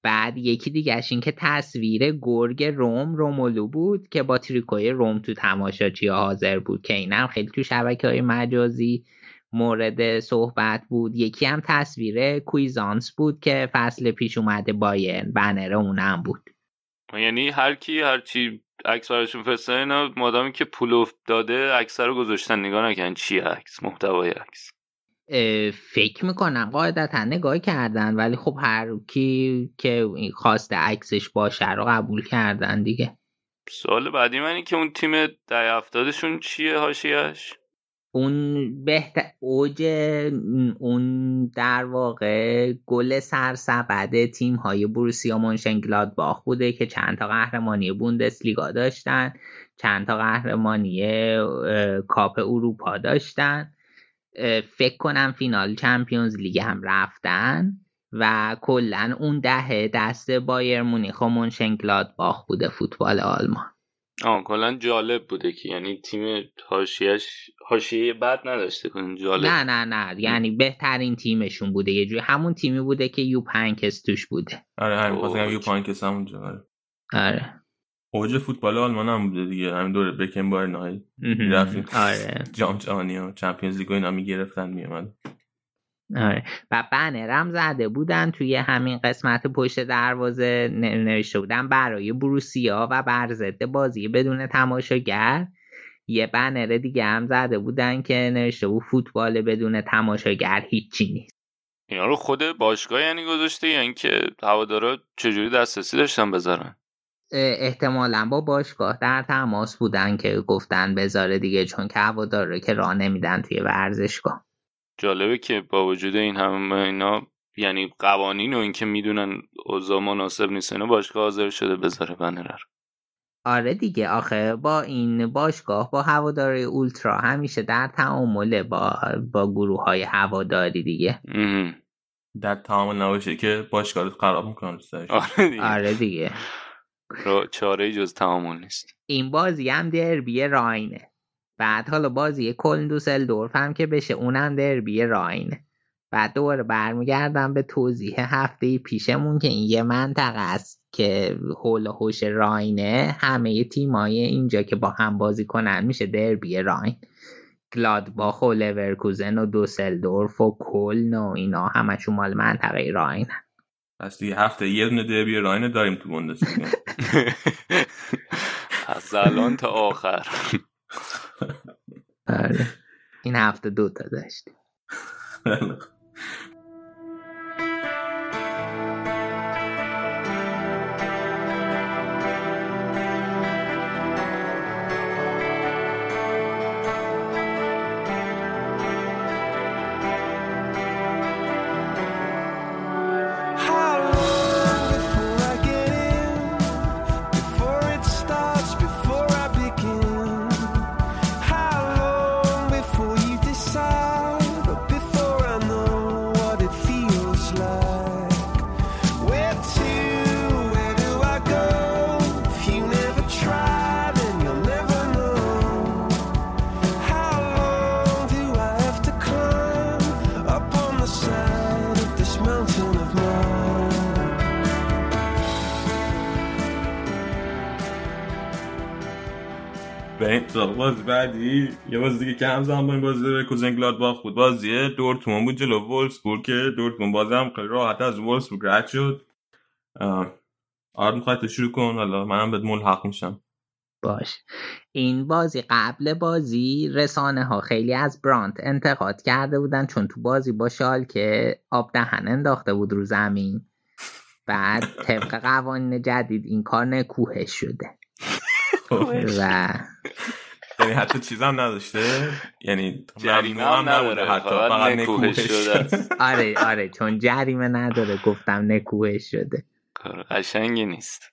بعد یکی دیگهش این که تصویر گرگ روم رومولو بود که با تریکوی روم تو تماشاچی حاضر بود که این هم خیلی تو شبکه های مجازی مورد صحبت بود. یکی هم تصویر کویزانس بود که فصل پیش اومده بایرن بنر اونم بود. یعنی هر کی هر چی عکس براشون فرستادن اینا مادامی که پول داده عکس رو گذاشتن. نگاه نکن چی عکس محتوای عکس. فکر می‌کنم قاعدتا نگاه کردن ولی خب هر کی که خواست عکسش باشه رو قبول کردن دیگه. سوال بعدی منی که اون تیم ده هفتادشون چیه هاشیش اون بهتر اوج اون در واقع گل سرسبد تیم های بروسیا مونشنگلادباخ بوده که چند تا قهرمانی بوندسلیگا داشتن چند تا قهرمانی کاپ اروپا داشتن. فکر کنم فینال Champions League هم رفتن و کلا اون دهه دست بایر مونیخ و مونشنگلادباخ بوده فوتبال آلمان. آه کلا جالب بوده که یعنی تیم هاشیش حاشیه بد نداشته کنیم جالب. نه نه نه. یعنی بهترین تیمشون بوده. یه جوری همون تیمی بوده که یوپ هاینکس توش بوده. آره همین. خواستم یوپ هاینکس همونجا آره. آره. اوج فوتبال آلمان هم بوده دیگه. همین دوره بکن بار نهایی رفتیم. آره. جام جهانی و چمپیونز لیگ و اینا می‌گرفتن میومد آره. و بنرم زده بودن توی همین قسمت پشت دروازه نوشته بودن برای بروسیا و بر ضد بازی بدون تماشاگر. یه بنر دیگه هم زده بودن که نوشته بود فوتبال بدون تماشاگر هیچی نیست. اینا رو خود باشگاه یعنی گذاشته یا اینکه هوادارا چجوری دسترسی داشتن بذارن؟ احتمالا با باشگاه در تماس بودن که گفتن بذاره دیگه چون که هواداره که راه نمیدن توی ورزشگاه. جالبه که با وجود این همه اینا یعنی قوانین و اینکه می‌دونن اوضاع مناسب نیست اینا باشگاه حاضر شده بذاره بنر آره دیگه. آخه با این باشگاه با هواداره اولترا همیشه در تعامله با با گروه های هواداری دیگه. در تعامل نباشه که باشگاه رو خراب می‌کنن سرش. آره دیگه. آره دیگه. چاره جز تعامل نیست. این بازی هم دربی راینه. بعد حالا بازی کلن دوسلدورف هم که بشه اونم دربی راینه بعد دوباره برمیگردم به توضیح هفته پیشمون که این یه منطقه است که حول و حوش راینه همه تیمای اینجا که با هم بازی کنن میشه دربی راین. گلادباخ و لورکوزن و دوسلدورف و کلن و اینا همشون مال منطقه راین. پس دیگه هفته یه دونه دربی راین داریم تو بوندسلیگا. از الان تا آخر. آره. این هفته دوتا داشتیم بریم سراغ بازی بعدی یه بازی دیگه با این بازی لورکوزن گلادباخ بود. بازی دورتموند بود جلو وولفسبورگ که دورتموند بازی هم خیلی راحت از وولفسبورگ رد شد. اه، آره می‌خوای تو شروع کن. حالا منم بهت ملحق میشم. باش. این بازی قبل بازی رسانه ها خیلی از برانت انتقاد کرده بودن چون تو بازی با شال که آب دهن انداخته بود رو زمین. بعد طبق قوانین جدید این کار نکوهش شده. یعنی حتی چیزم نداشته؟ یعنی جریمه هم نداره حتی فقط نکوهش شده. آره آره چون جریمه نداره گفتم نکوهش شده. کار قشنگی نیست.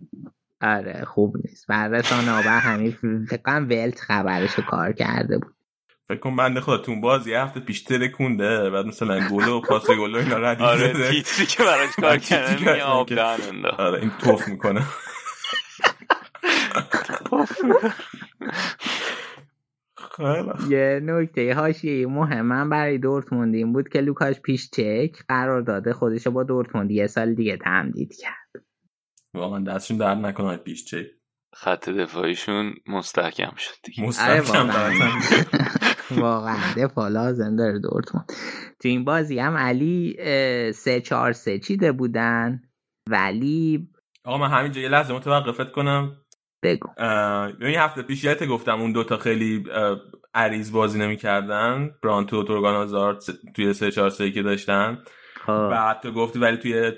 آره خوب نیست. و رسانه ها بر همین فکر کنم ولت خبرش رو کار کرده بود. فکر کن بنده خدا تو اون بازی هفته پیش ترکونده بعد مثلا گل و پاس گل و اینا ردیف آره. تیتری که براش کار آره، کردن آب آره این توف می‌کنه. یه نکته حاشیه مهم برای دورتموند این بود که لوکاش پیشچک قرار داده خودش با دورتموند یه سال دیگه تمدید کرد. واقعا دستشون درد نکنه پیش چه خط دفاعیشون مستحکم شد دیگه. آره مستحکم واقعا. دارن. واقعا دفاع لازم داره دورتموند. تو این بازی هم علی سه چهار سه چیده بودن. ولی آقا من همینجا یه لحظه متوقفت کنم. بگو. این هفته پیش یادت گفتم اون دوتا خیلی عریض بازی نمی‌کردن. برانتو و تورگان آزارد توی سه چهار سه که داشتن. خب. بعد تو گفتی ولی توی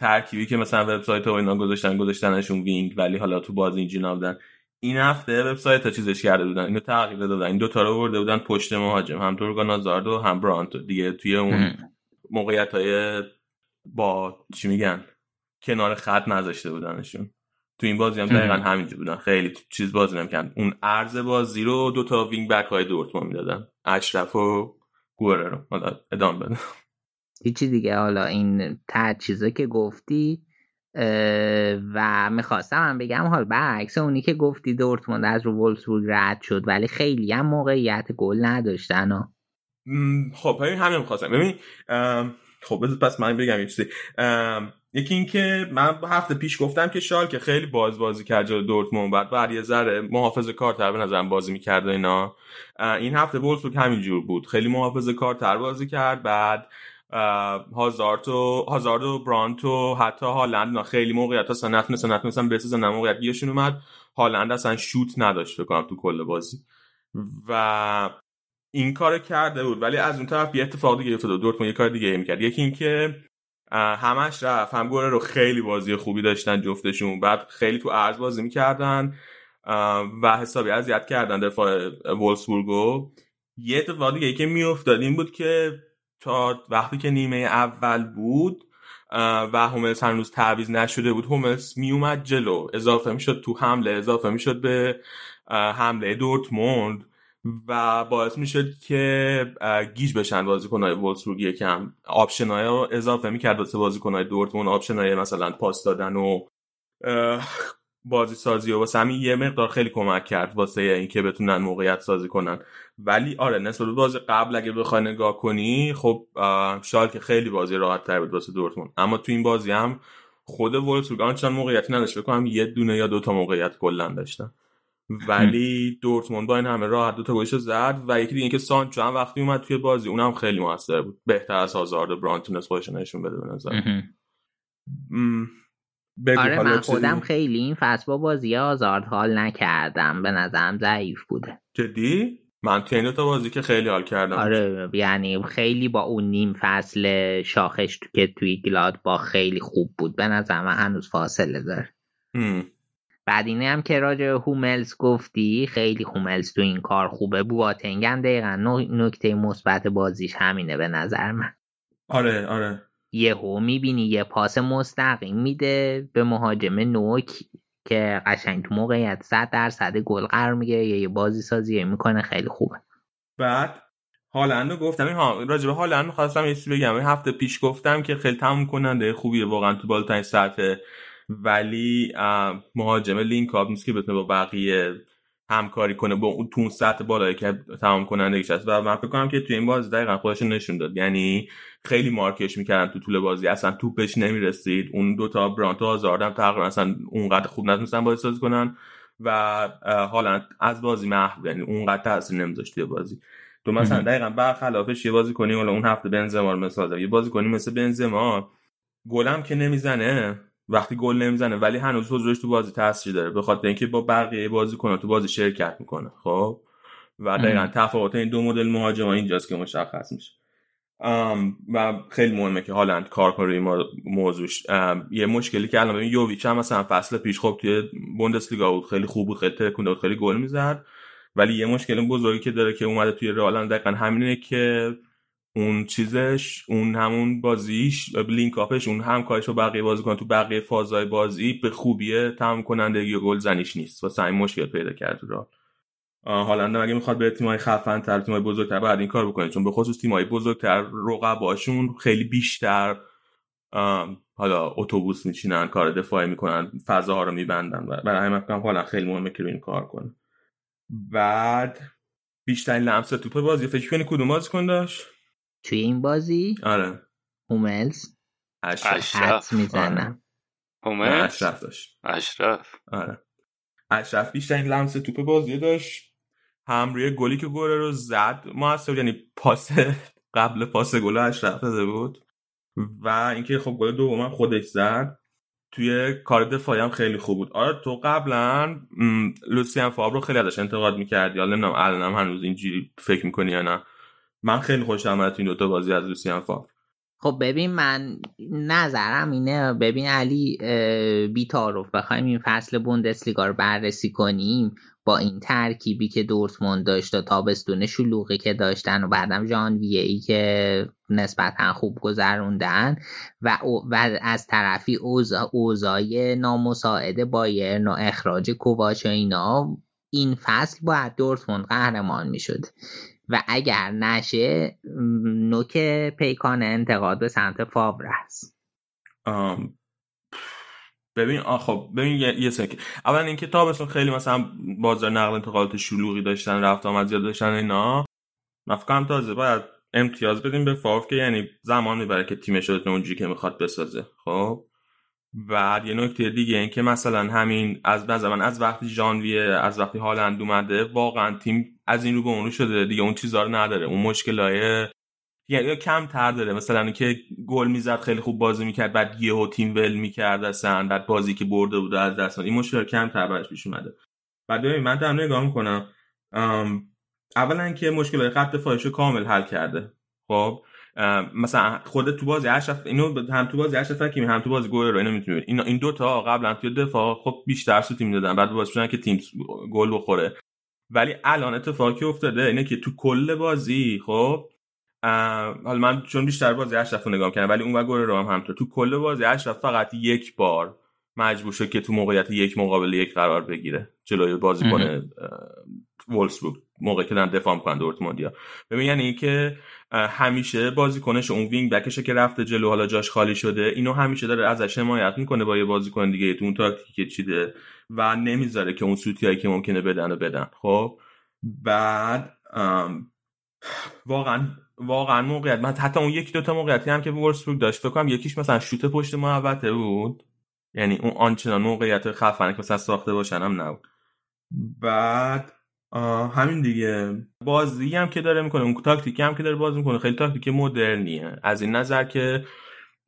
ترکیبی که مثلا وبسایت و اینا گذاشتن گذاشتنشون وینگ ولی حالا تو بازی اینجوری نبودن. این هفته وبسایت ها چیزش کرده بودن اینو تغییر دادن این دوتا رو برده بودن پشت مهاجم. هم تورگان آزارد و هم برانتو. دیگه توی اون. موقعیت های با چی میگن کنار خط نذاشته بودنشون. تو این بازی هم دقیقا ام. همینجا بودن. خیلی چیز بازی نمی‌کردن. اون عرض بازی رو دو تا وینگ بک های دورتموند می‌دادن. اشرف و گوره رو. حالا ادامه بده. هیچی دیگه. حالا این تجهیزه که گفتی و می‌خواستم هم بگم حال برعکس اونی که گفتی دورتموند از رو وولفسبورگ رد شد ولی خیلی هم موقعیت گل نداشتن ها. خب همین همین می‌خواستم. ببین خب پس من بگم یه چیزی. یکی اینکه من هفته پیش گفتم که شال که خیلی باز بازی کرد جلوی دورتموند بعد بعد یه ذره محافظه کارتر به نظرم بازی می‌کرد اینا. این هفته وولفسبورگ همینجور بود. خیلی محافظه کارتر بازی کرد بعد هازارد و هازارد و برانت و حتی هالند خیلی موقعیت اصلا نتونستن نتونستن بسازن موقعیت گیرشون اومد. هالند اصلا شوت نداشت فکر کنم تو کل بازی. و این کار کرده بود ولی از اون طرف یه اتفاق دیگه افتاد دورتموند یه کار دیگه می‌کرد. یکی اینکه همش رفت. هم رو خیلی بازی خوبی داشتن جفتشون. بعد خیلی تو ارز بازی می‌کردن و حسابی اذیت کردن دفاع وولسبورگو. یه اتفاق دیگه که میافتاد این بود که تا وقتی که نیمه اول بود و هوملز هنوز تعویض نشده بود هوملز میومد جلو. اضافه می‌شد تو حمله اضافه می‌شد به حمله دورتموند. و باعث می‌شد که گیج بشن بازیکنهای وولفسبورگ یکم. option ای اضافه می‌کرد واسه بازیکنهای دورتموند. option ای مثلا پاس دادن و بازی سازی و واسه همین یه مقدار خیلی کمک کرد واسه اینکه بتونن موقعیت سازی کنن. ولی آره نسبت به بازی قبل اگه بخوای نگاه کنی خب اه، شالکه خیلی بازی راحت تر بود واسه دورتموند. اما تو این بازی هم خود وولفسبورگ آنچنان موقعیتی نداشت. فکر کنم یه دونه یا دوتا موقعیت کلا داشتن. ولی دورتموند با این همه راحت دوتا گلشو زد و یکی دیگه اینکه سانچو هم وقتی اومد توی بازی اونم خیلی موثر بود. بهتر از هازارد و برانت تونست خودش نشون بده به نظر. آره من. خودم خیلی این فصل با بازی آزارد حال نکردم. به نظرم ضعیف بوده. جدی؟ من تو این دوتا بازی که خیلی حال کردم. آره یعنی خیلی با اون نیم فصل شاخش تو- که توی گلاد با خیلی خوب بود. به نظر من هنوز فاصله داره. بعد اینه هم که راجع هوملز گفتی خیلی هوملز تو این کار خوبه. بواتنگ هم دقیقا نکته مثبت بازیش همینه به نظر من. آره آره. یهو می‌بینی یه پاس مستقیم میده به مهاجم نوک که قشنگ تو موقعیت صد درصد گل قرار می‌گیره. یا یه بازی سازی می‌کنه. خیلی خوبه. بعد هالند رو گفتم. این ها راجع به هالند خواستم یه چیزی بگم. این هفته پیش گفتم که خیلی تموم کننده خوبیه واقعا تو بالاترین سطح ولی مهاجم لینک آپ نیست که بتونه با بقیه همکاری کنه با اون تو اون سطح بالایی که تمام کنندگیش هست. و من فکر کنم که تو این بازی دقیقا خودش نشون داد. یعنی خیلی مارکش می‌کردن تو طول بازی. اصلا توپش نمی‌رسید. اون دوتا برانتو آزاردم تقریبا اصلا اونقدر خوب نتونستن بازی سازی کنن. و هالند از بازی محو یعنی اونقدر تاثیر نمیذاشت توی بازی. تو مثلا. دقیقا برخلافش یه بازی کنی ولی اون هفته بنزما رو مثال. یه بازی کنی مثل بنزما گلم که نمی‌زنه وقتی گل نمی‌زنه ولی هنوز حضورش تو بازی تاثیر داره. به خاطر اینکه با بقیه بازی کنه تو بازی شرکت می‌کنه. خب؟ و دقیقا. تفاوت این دو مدل مهاجم اینجاست که مشخص میشه. ام، و خیلی مهمه که هالند کار کنه روی این مو- موضوعش. یه مشکلی که الان ببین یوویچ هم مثلا فصل پیش خب توی بوندسلیگا بود خیلی خوب بود خیلی ترکونده بود خیلی گل می‌زد. ولی یه مشکل بزرگی که داره که اومده توی رئال دقیقا همینه که اون چیزش اون همون بازیش لینک آپش اون همکارش با بقیه بازیکن تو بقیه فازهای بازی به خوبیه تمام کنندگی و گل زنیش نیست. واسه این مشکل پیدا کرد رو هالند اگه می‌خواد به تیمای خفن تر تیمای بزرگتر بعد این کار بکنه چون به خصوص تیمای بزرگتر رقباشون خیلی بیشتر حالا اتوبوس میچینن کار دفاعی می‌کنن فضاها رو میبندن. و برای همین فکر هالند خیلی مهمه که این کار کنه. بعد بیشترین لمس توپ بازی فکر کنی کدوم بازیکن داشت؟ توی این بازی آره. هوملز اشرف. می‌زنم هوملز؟ اشرف داشت. اشرف. آره. اشرف بیشترین لمس توپ بازی داشت. هم روی گلی که گل رو زد. موثر یعنی پاس قبل پاس گل اشرف داده بود. و اینکه خب گل دوم هم خودش زد. توی کار دفاعی هم خیلی خوب بود. آره تو قبلا لوسیان فابر رو خیلی ازش انتقاد می‌کردی. حالا نمی‌دونم الان هم هنوز اینجوری فکر می‌کنی یا نه. من خیلی خوشم اومد این دوتا بازی از لوسیان فابر خب ببین من نظرم اینه. ببین علی اه، بی تعارف بخوایم این فصل بوندسلیگا رو بررسی کنیم. با این ترکیبی که دورتموند داشت و تابستون شلوغی که داشتن و بعدم ژانویه ای که نسبتا خوب گذروندن و, و از طرفی اوضاع اوضاع نامساعد بایرن و اخراج کوواچ و اینا این فصل باید دورتموند قهرمان می‌شد. و اگر نشه نوک پیکان انتقاد به سمت فاور است. ببین خب ببین یه, یه سکه. اولا اینکه تابستون خیلی مثلا بازار نقل انتقالات شلوغی داشتن رفت آمد زیاد داشتن اینا. من فکر کنم تازه باید امتیاز بدیم به فاف که یعنی زمان می‌بره که تیمش رو اونجوری که می‌خواد بسازه. خب؟ بعد یه نکته دیگه این که مثلا همین از نظر من از وقتی ژانویه از وقتی هالند اومده واقعا تیم از این رو به اون رو شده دیگه اون چیزا رو نداره اون مشکلای یا کم تر داره. مثلا اینکه گل می‌زد خیلی خوب بازی می‌کرد بعد یهو تیم ول می‌کرد اصلا بعد بازی که برده بود از دست این مشکل کم تر براش پیش اومده. بعد ببین من دارم نگاه می‌کنم اولا که مشکل خط دفاعش کامل حل کرده. خب؟ مثلا خود تو بازی اشرف اینو هم تو بازی اشرف حکیمی هم تو بازی گل رو اینو می‌تونی این این دو تا قبلا تو دفاع خب بیشتر سوتی می‌دادن بعد باعث شدن که تیم گل بخوره. ولی الان اتفاقی افتاده اینه که تو کل بازی خب حالا من چون بیشتر بازی اشرف رو نگاه کردم ولی اون گل رو هم همطور تو کل بازی اشرف فقط یک بار مجبور شد که تو موقعیت یک مقابل یک قرار بگیره جلوی بازیکن وولسبورگ موقعی که دارن دفاع می‌کنن دورتموندیا ببین یعنی اینکه همیشه بازیکنش اون wing back شه که رفته جلو حالا جاش خالی شده اینو همیشه داره ازش حمایت می‌کنه با یه بازیکن دیگه تو اون تاکتیک چیده و نمی‌ذاره که اون سوتیایی که ممکنه بدن و بدن. خب؟ بعد واقعا واقعا موقعیت. من حتی اون یکی دوتا موقعیتی هم که وولفسبورگ داشت فکر کنم یکیش مثلا شوت پشت محوطه بود. یعنی اون آنچنان موقعیت خفنه که مثلا ساخته باشن هم نبود. بعد همین دیگه. بازی هم که داره می‌کنه اون تاکتیکی هم که داره باز می‌کنه خیلی تاکتیک مدرنیه. از این نظر که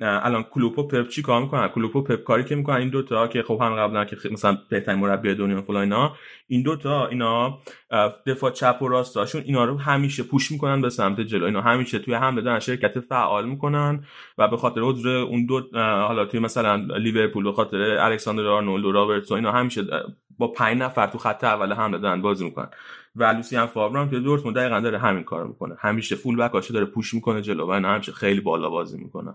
الان کلوپ و پپ چی کار می‌کنن؟ کلوپ و پپ کاری که می‌کنن این دوتا که خب هم قبلا که مثلا بهترین مربی دنیا فلان اینا این دوتا اینا دفاع چپ و راستاشون اینا رو همیشه push می‌کنن به سمت جلو. اینا همیشه توی حمله دارن شرکت فعال می‌کنن و به خاطر حضور اون دو حالا توی مثلا لیورپول به خاطر الکساندر آرنولد و رابرتسون اینا همیشه با پنج نفر تو خط اول حمله دارن بازی می‌کنن. و لوسیان فاور هم که دورتموند دقیقاً داره همین کارو می‌کنه. همیشه فول بک داره پوش می‌کنه جلو و همیشه خیلی بالا بازی می‌کنن.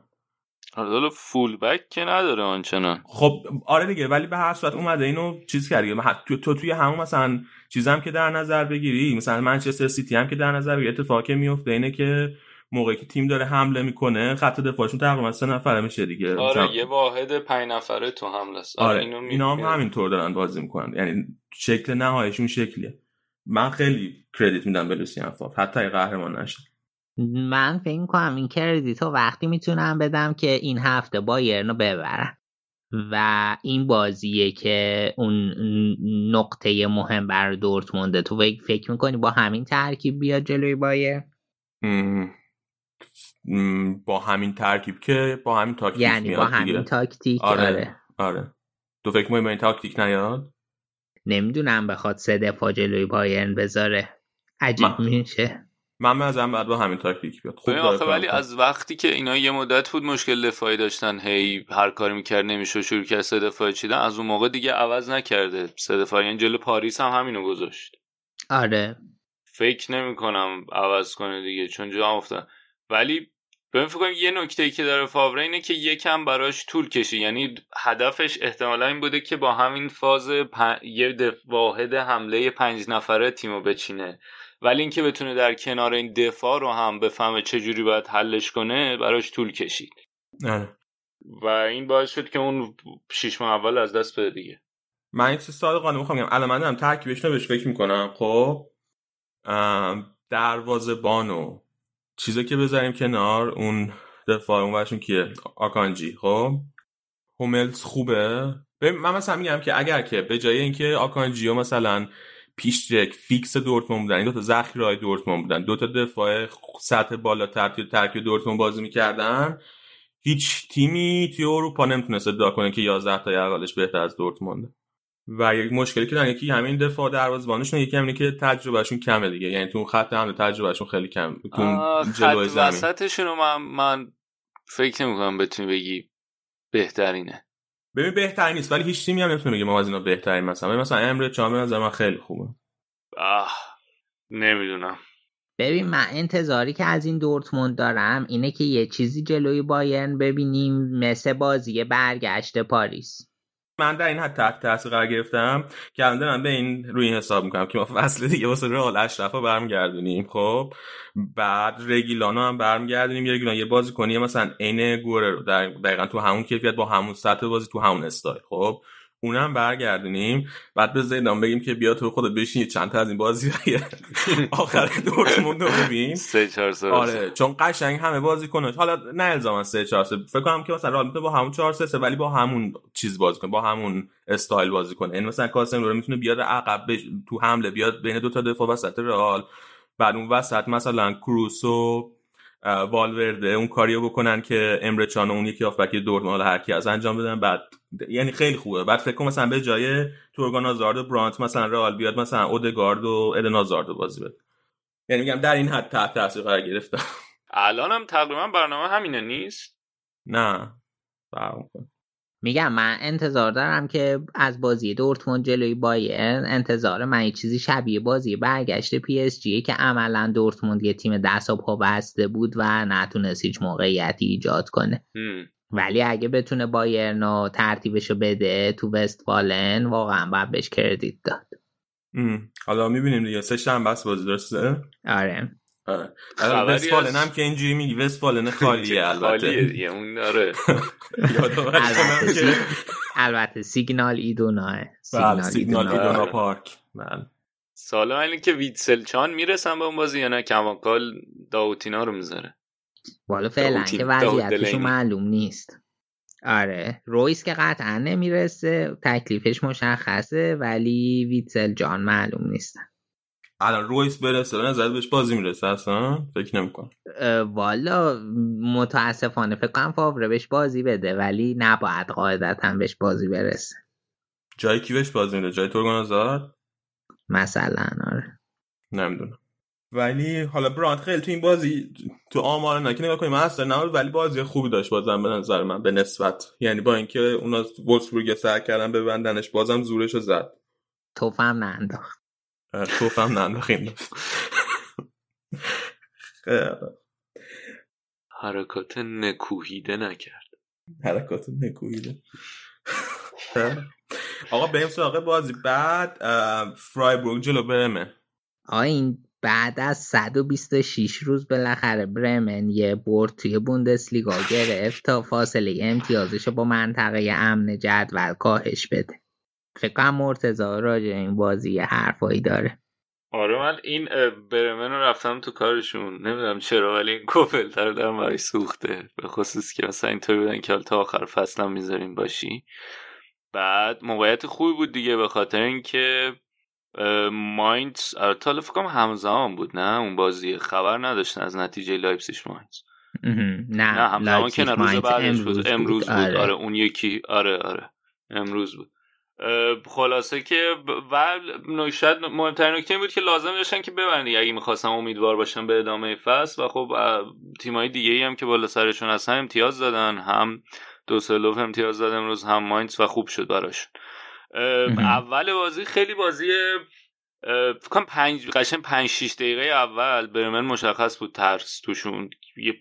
حالا فول بک که نداره آنچنان. خب آره دیگه ولی به هر صورت اومده اینو چیز کردی تو, تو توی همون مثلا چیزم که در نظر بگیری مثلا منچستر سیتی هم که در نظر بگیری اتفاقی میفته اینه که موقعی که تیم داره حمله می‌کنه خط دفاعشون تقریبا سه نفره میشه دیگه. آره مثلا... یه واحد پنج نفره تو حمله است. آره اینو می- اینا هم همینطور دارن بازی می‌کنن. یعنی شکل نهاییشون شکلیه. من خیلی کردیت میدم به لوسیان فاف حتی اگه قهرمان نشه. من فکر کنم این کردیت رو وقتی می‌تونم بدم که این هفته بایرن رو ببرن. و این بازیه که اون نقطه مهم بر دورتمونده. تو فکر- فکر می‌کنی با همین ترکیب بیاد جلوی بایر. با همین ترکیب که با همین تاکتیک یعنی با میاد دیگه. همین تاکتیک آره. آره, آره. تو فکر می‌کنی این تاکتیک نیاد؟ نمی‌دونم بخواد سه دفاع جلوی بایرن بذاره. عجیب من- میشه. من نظرم بعد با همین تاکتیک بیاد. خوب آخه ولی. از وقتی که اینا یه مدت بود مشکل دفاعی داشتن هی هر کاری می‌کرد نمیشه شروع کرد سه دفاعی چیدن از اون موقع دیگه عوض نکرده. سه دفاعی یعنی جلو پاریس هم همینو گذاشت. آره. فکر نمی کنم عوض کنه دیگه چون جا افتاد. ولی ببین فکر کنم یه نکته ای که داره فاوره اینه که یکم براش طول کشی یعنی هدفش احتمالا این بوده که با همین فاز پ... یه دف... واحد حمله پنج نفره تیمو بچینه. ولی اینکه بتونه در کنار این دفاع رو هم بفهمه چه جوری باید حلش کنه براش طول کشید. آره. و این باعث شد که اون شیش ماه اول از دست بده دیگه. من یک چیز صادقانه می‌خوام بگم. الان من دارم ترکیبش رو بهش فکر می‌کنم خب؟ دروازه بانو چیزی که بذاریم کنار اون دفاع اون کیه؟ آکانجی. خب؟ هوملز خوبه. من مثلا میگم که اگر که به جای اینکه آکانجی و مثلا پیشترک فیکس دورتموند بودن این دو تا ذخیره دورتموند بودن دو تا دفاع سطح بالاتر توی ترکیب دورتموند بازی می‌کردن هیچ تیمی توی اروپا نمی‌تونست ادعا کنه که 11 تا اولش بهتر از دورتمونده. و یک مشکلی که دارن یکی همین دفاع دروازه‌بانشون یکی همینه که تجربهشون کمه دیگه. یعنی تو اون خط حمله تجربهشون خیلی کم تو جلوی زمین. وسطشون رو من, من فکر نمی کنم بتونی بگی بهترینه. ببین بهترین نیست ولی هیچ تیمی هم نمی‌تونه بگه ما از اینا بهترین مثلا. مثلا امر به نظر من خیلی خوبه. آه نمی‌دونم. ببین من انتظاری که از این دورتموند دارم اینه که یه چیزی جلوی بایرن ببینیم مثل بازی برگشت پاریس. من در این حد تحت تاثیر قرار گرفتم که الان دارم به این روی این حساب می‌کنم که ما فصل دیگه واسه رئال اشرف رو برمیگردونیم. خب بعد رگیلانو هم برمیگردونیم. رگیلان یه بازی کنی مثلا عین گوره رو دقیقا تو همون کیفیت با همون سطح بازی تو همون استایل. خب اونم برگردونیم. بعد به زیدان بگیم که بیا تو خودت بشین چند تا از این بازی آخر دورتموند رو ببین. سه چهار سال آره چون قشنگ همه بازی کنه حالا نه الزاما 3 4 3 فکر کنم که مثلا رئال با همون 4 3 ولی با همون چیز بازی کنه با همون استایل بازی کنه یعنی مثلا کاسم رو می‌تونه بیاد عقب بش... تو حمله بیاد بین دو تا دفاع وسط رئال بعد اون وسط مثلا کروسو والورده اون کاریو بکنن که امره چان و اون یکی آفبک دورتموند هر کی از انجام بدن. بعد یعنی خیلی خوبه. بعد فکر کنم مثلا به جای تورگان آزارد و برانت مثلا رئال بیاد مثلا اودگارد و ادن آزارد بازی بده. یعنی میگم در این حد تحت تاثیر قرار گرفتم الان هم تقریبا برنامه همینه نیست؟ نه. میگم من انتظار دارم که از بازی دورتموند جلوی بایرن انتظار من یه چیزی شبیه بازی برگشت پی اس جی که عملا دورتموند یه تیم دست و پا بسته بود و نتونست هیچ موقعیتی ایجاد کنه. ولی اگه بتونه بایرن رو ترتیبشو بده تو وستفالن واقعا باید بهش کردیت داد. حالا می‌بینیم دیگه. سه شنبه بس بازی درسته آره. وستفالن از- هم که اینجوری میگی. وستفالن خالیه خالیه البته. دیگه اون آره. البته, سیگنال ایدوناه بله سیگنال ایدونا. ایدونا آره. پارک. بله. سال اینه که ویتسلچان می‌رسن به اون بازی یا نه کماکال داوتینا رو می‌ذاره. والا فعلا که وضعیتشون دلینی. معلوم نیست. آره. رویس که قطعا نمی‌رسه تکلیفش مشخصه ولی ویتسل جان معلوم نیستن. الان رویس برسه به نظر بهش بازی می‌رسه اصلا؟ فکر نمی‌کنم. والا متاسفانه فکر کنم فاوره بهش بازی بده ولی نباید قاعدتا بهش بازی برسه. جای کی بهش بازی میده؟ جای تورگان آزاد مثلا آره. نمی‌دونم. ولی حالا برانت خیلی تو این بازی تو آمار نه که نگاه کنیم اصلا نبود ولی بازی خوبی داشت بازم به نظر من به نسبت. یعنی با اینکه اونا وولسبورگ سر کردن ببندنش بازم زورش رو زد. توفم ننداخت. توفم ننداخیم حرکات نکوهیده نکرد حرکات نکویده آقا بریم سراغ بازی. بعد اه، فرایبورگ جلو برمه. آ این بعد از 126 روز بالاخره برمن یه برد توی بوندسلیگا گرفت تا فاصله امتیازش رو با منطقه امن جدول کاهش بده. فکر کنم مرتضا راجع این بازی حرفایی داره. آره من این برمن رو رفتم تو کارشون. نمی‌دونم چرا ولی این کوپلتر رو دارم برای سوخته. به خصوص که مثلا اینطوری بودن که تا آخر فصلم می‌ذاریم باشی. بعد موقعیت خوبی بود دیگه به خاطر اینکه ماینز آره، تا حالا فکر کنم همزمان بود نه؟ اون بازی خبر نداشتن از نتیجه لایپسیش ماینز. نه نه همزمان که نه روز بعدش بود. امروز بود. آره. اون یکی آره آره. امروز بود. خلاصه که و شاید مهمترین نکته این بود که لازم داشتن که ببرن دیگه اگه می‌خواستم امیدوار باشن به ادامه فصل و خب تیمای دیگه ای هم که بالا سرشون هستن امتیاز دادن. هم دوسلوف امتیاز داد امروز هم ماینز و خوب شد براشون. اول بازی خیلی بازی اه، فکر کنم پنج قشنگ پنج شیش دقیقه اول برمن مشخص بود ترس توشون.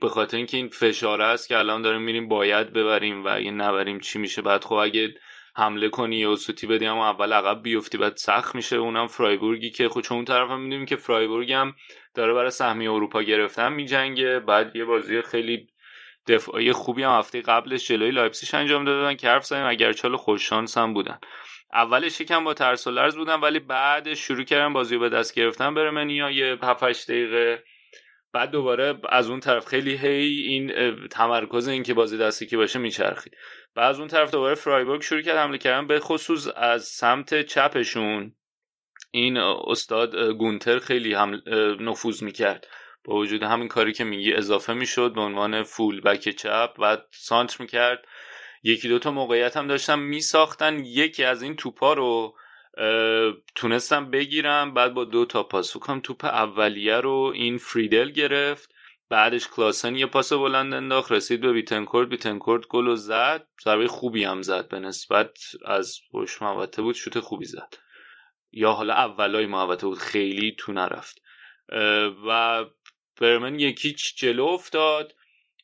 به خاطر اینکه این فشاره است که الان داریم میریم باید ببریم و اگه نبریم چی میشه؟ بعد خب اگه حمله کنی یا سوتی بدی اما اول عقب بیفتی بعد سخت میشه. اونم فرایبورگی که خود چون اون طرف هم می‌دونیم که فرایبورگ هم داره برای سهمیه اروپا گرفتن میجنگه. بعد یه بازی خیلی دفاعی خوبی هم هفته قبلش جلوی لایپسیش انجام دادن که حرف زدیم اگر چال خوششانس هم بودن. اولش یکم با ترس و لرز بودن ولی بعدش شروع کردن بازی به دست گرفتن برمنیا یه 7 8 دقیقه بعد دوباره از اون طرف خیلی هی این تمرکز این که بازی دستی که باشه میچرخید. بعد از اون طرف دوباره فرایبورگ شروع کرد حمله کردن به خصوص از سمت چپشون. این استاد گونتر خیلی هم نفوذ می‌کرد. با وجود همین کاری که میگی اضافه می‌شد به عنوان فول بک چپ و سانتر می‌کرد. یکی دوتا موقعیت هم داشتن میساختن. یکی از این توپا رو تونستم بگیرم بعد با دو تا پاس فکر کنم توپ اولیه رو این فریدل گرفت. بعدش کلاسن یه پاس بلند انداخت رسید به بیتنکورد. بیتنکورد گل و زد. ضربه خوبی هم زد به نسبت از پشت محوطه بود. شوت خوبی زد. یا حالا اولای محوطه بود. خیلی تو نرفت. و برمن یکیچ جلو افتاد.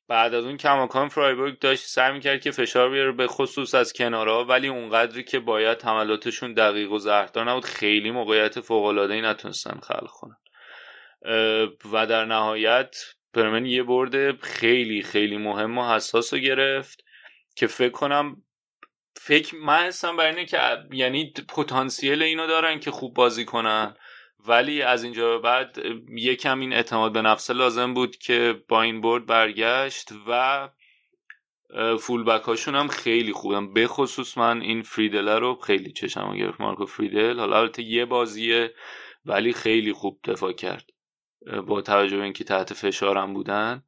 بعد از اون کماکان فرایبورگ داشت سعی می‌کرد که فشار بیاره به خصوص از کنارها ولی اونقدری که باید حملاتشون دقیق و زهردار نبود. خیلی موقعیت فوق‌العاده‌ای نتونستن خلق کنن. و در نهایت برمن یه برد خیلی خیلی مهم و حساس رو گرفت که فکر کنم فکر من حسم بر اینه که یعنی پتانسیل اینو دارن که خوب بازی کنن. ولی از اینجا به بعد یکم این اعتماد به نفس لازم بود که با این برد برگشت و فولبک هاشون هم خیلی خوبن به خصوص من این فریدل رو خیلی چشم گرفت. مارکو فریدل حالا البته یه بازیه ولی خیلی خوب دفاع کرد. با توجه به اینکه تحت فشارم بودن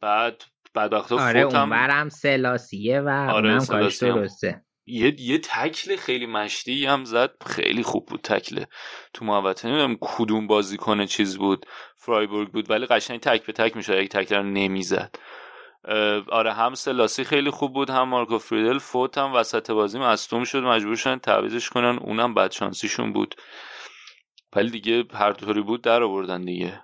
بعد بعد وقتا آره اونورم سلاسیه و آره، اونم کارش. درسته. یه یه تکل خیلی مشتی هم زد. خیلی خوب بود تکل. تو محوطه. نمی‌دونم کدوم بازی کنه چیز بود فرایبورگ بود ولی قشنگ تک به تک میشه یک تکل رو نمی‌زد. آره هم سلاسی خیلی خوب بود هم مارکو فریدل. فوت هم وسط بازی مصدوم شد. مجبور شدن تعویزش کنن. اونم بدشانسیشون بود. ولی دیگه هر طوری بود در آوردن دیگه.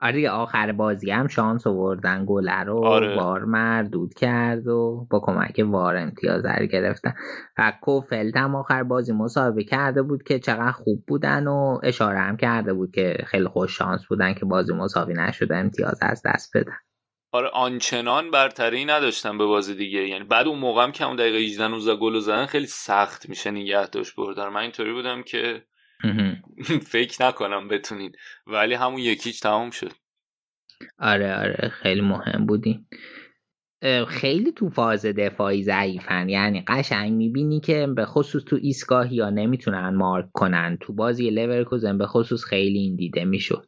آره دیگه آخر بازی هم شانس آوردن. گله رو آره. وار مردود کرد و با کمک وار امتیاز رو گرفتن. و کوفلت هم آخر بازی مصاحبه کرده بود که چقدر خوب بودن و اشاره هم کرده بود که خیلی خوش شانس بودن که بازی مساوی نشده امتیاز از دست بدن. آره آنچنان برتری نداشتن به بازی دیگه. یعنی بعد اون موقع هم که اون دقیقه 18 19 گل زدن خیلی سخت میشه نگه داشت بردن. من اینطوری بودم که فکر نکنم بتونین. ولی همون یکیچ تمام شد. آره آره. خیلی مهم بودین. خیلی تو فاز دفاعی ضعیفن. یعنی قشنگ می‌بینی که به خصوص تو ایستگاهی یا نمی‌تونن مارک کنن. تو بازی لورکوزن به خصوص خیلی این دیده می‌شد.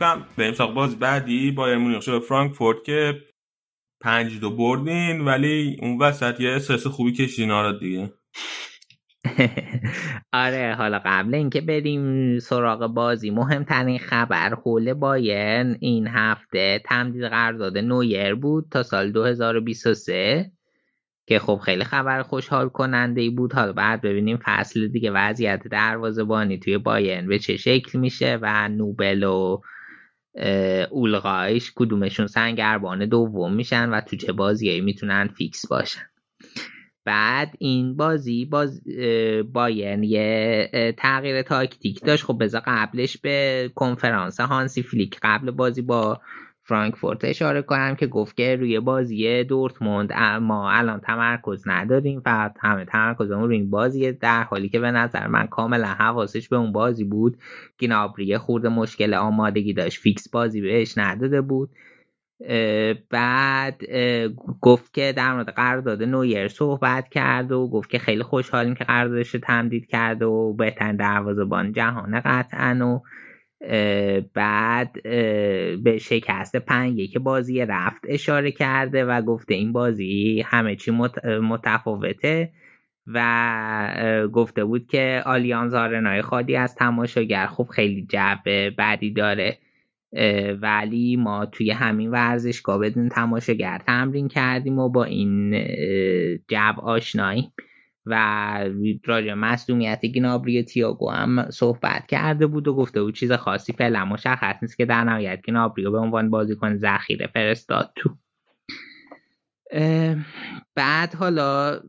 خوب اه، فکر کنم. بریم سراغ باز بعدی. بایر مونیخ شد فرانکفورت که پنج دو بردین ولی اون وسط یه استرس خوبی کشیدین. آره دیگه. آره حالا قبل اینکه بریم سراغ بازی مهمترین خبر حول بایرن این هفته تمدید قرارداد نویر بود تا سال 2023 که خب خیلی خبر خوشحال کننده ای بود. حالا بعد ببینیم فصل دیگه وضعیت دروازه‌بانی توی بایرن به چه شکل میشه و نوبل و اولرایش کدومشون سنگربان دوم میشن و تو چه بازیایی می‌تونن فیکس باشن. بعد این بازی باز اه، بایرن یه تغییر تاکتیک داشت. خب بذار قبلش به کنفرانس هانسی فلیک قبل بازی با فرانکفورت اشاره کنم که گفت که روی بازی دورتموند ما الان تمرکز نداریم فقط همه تمرکزمون روی این بازیه. در حالی که به نظر من کاملا حواسش به اون بازی بود. گنابری خورده مشکل آمادگی داشت. فیکس بازی بهش نداده بود. اه، بعد اه، گفت که در مورد قرارداد نویر صحبت کرد و گفت که خیلی خوشحالیم که قراردادش تمدید کرده و بهترین دروازه‌بان جهان قطعا و بعد به شکست پنج یک بازی رفت اشاره کرده و گفته این بازی همه چی مت- متفاوته و گفته بود که آلیانز آرنای خالی از تماشاگر. خب خیلی جو بدی داره. ولی ما توی همین ورزشگاه بدون تماشاگر تمرین کردیم و با این جو آشناییم. و راجع مصدومیت گنابری و تیاگو هم صحبت کرده بود و گفته بود چیز خاصی فعلا مشخص نیست که در نهایت گنابری به عنوان بازیکن ذخیره فرستاد تو. بعد حالا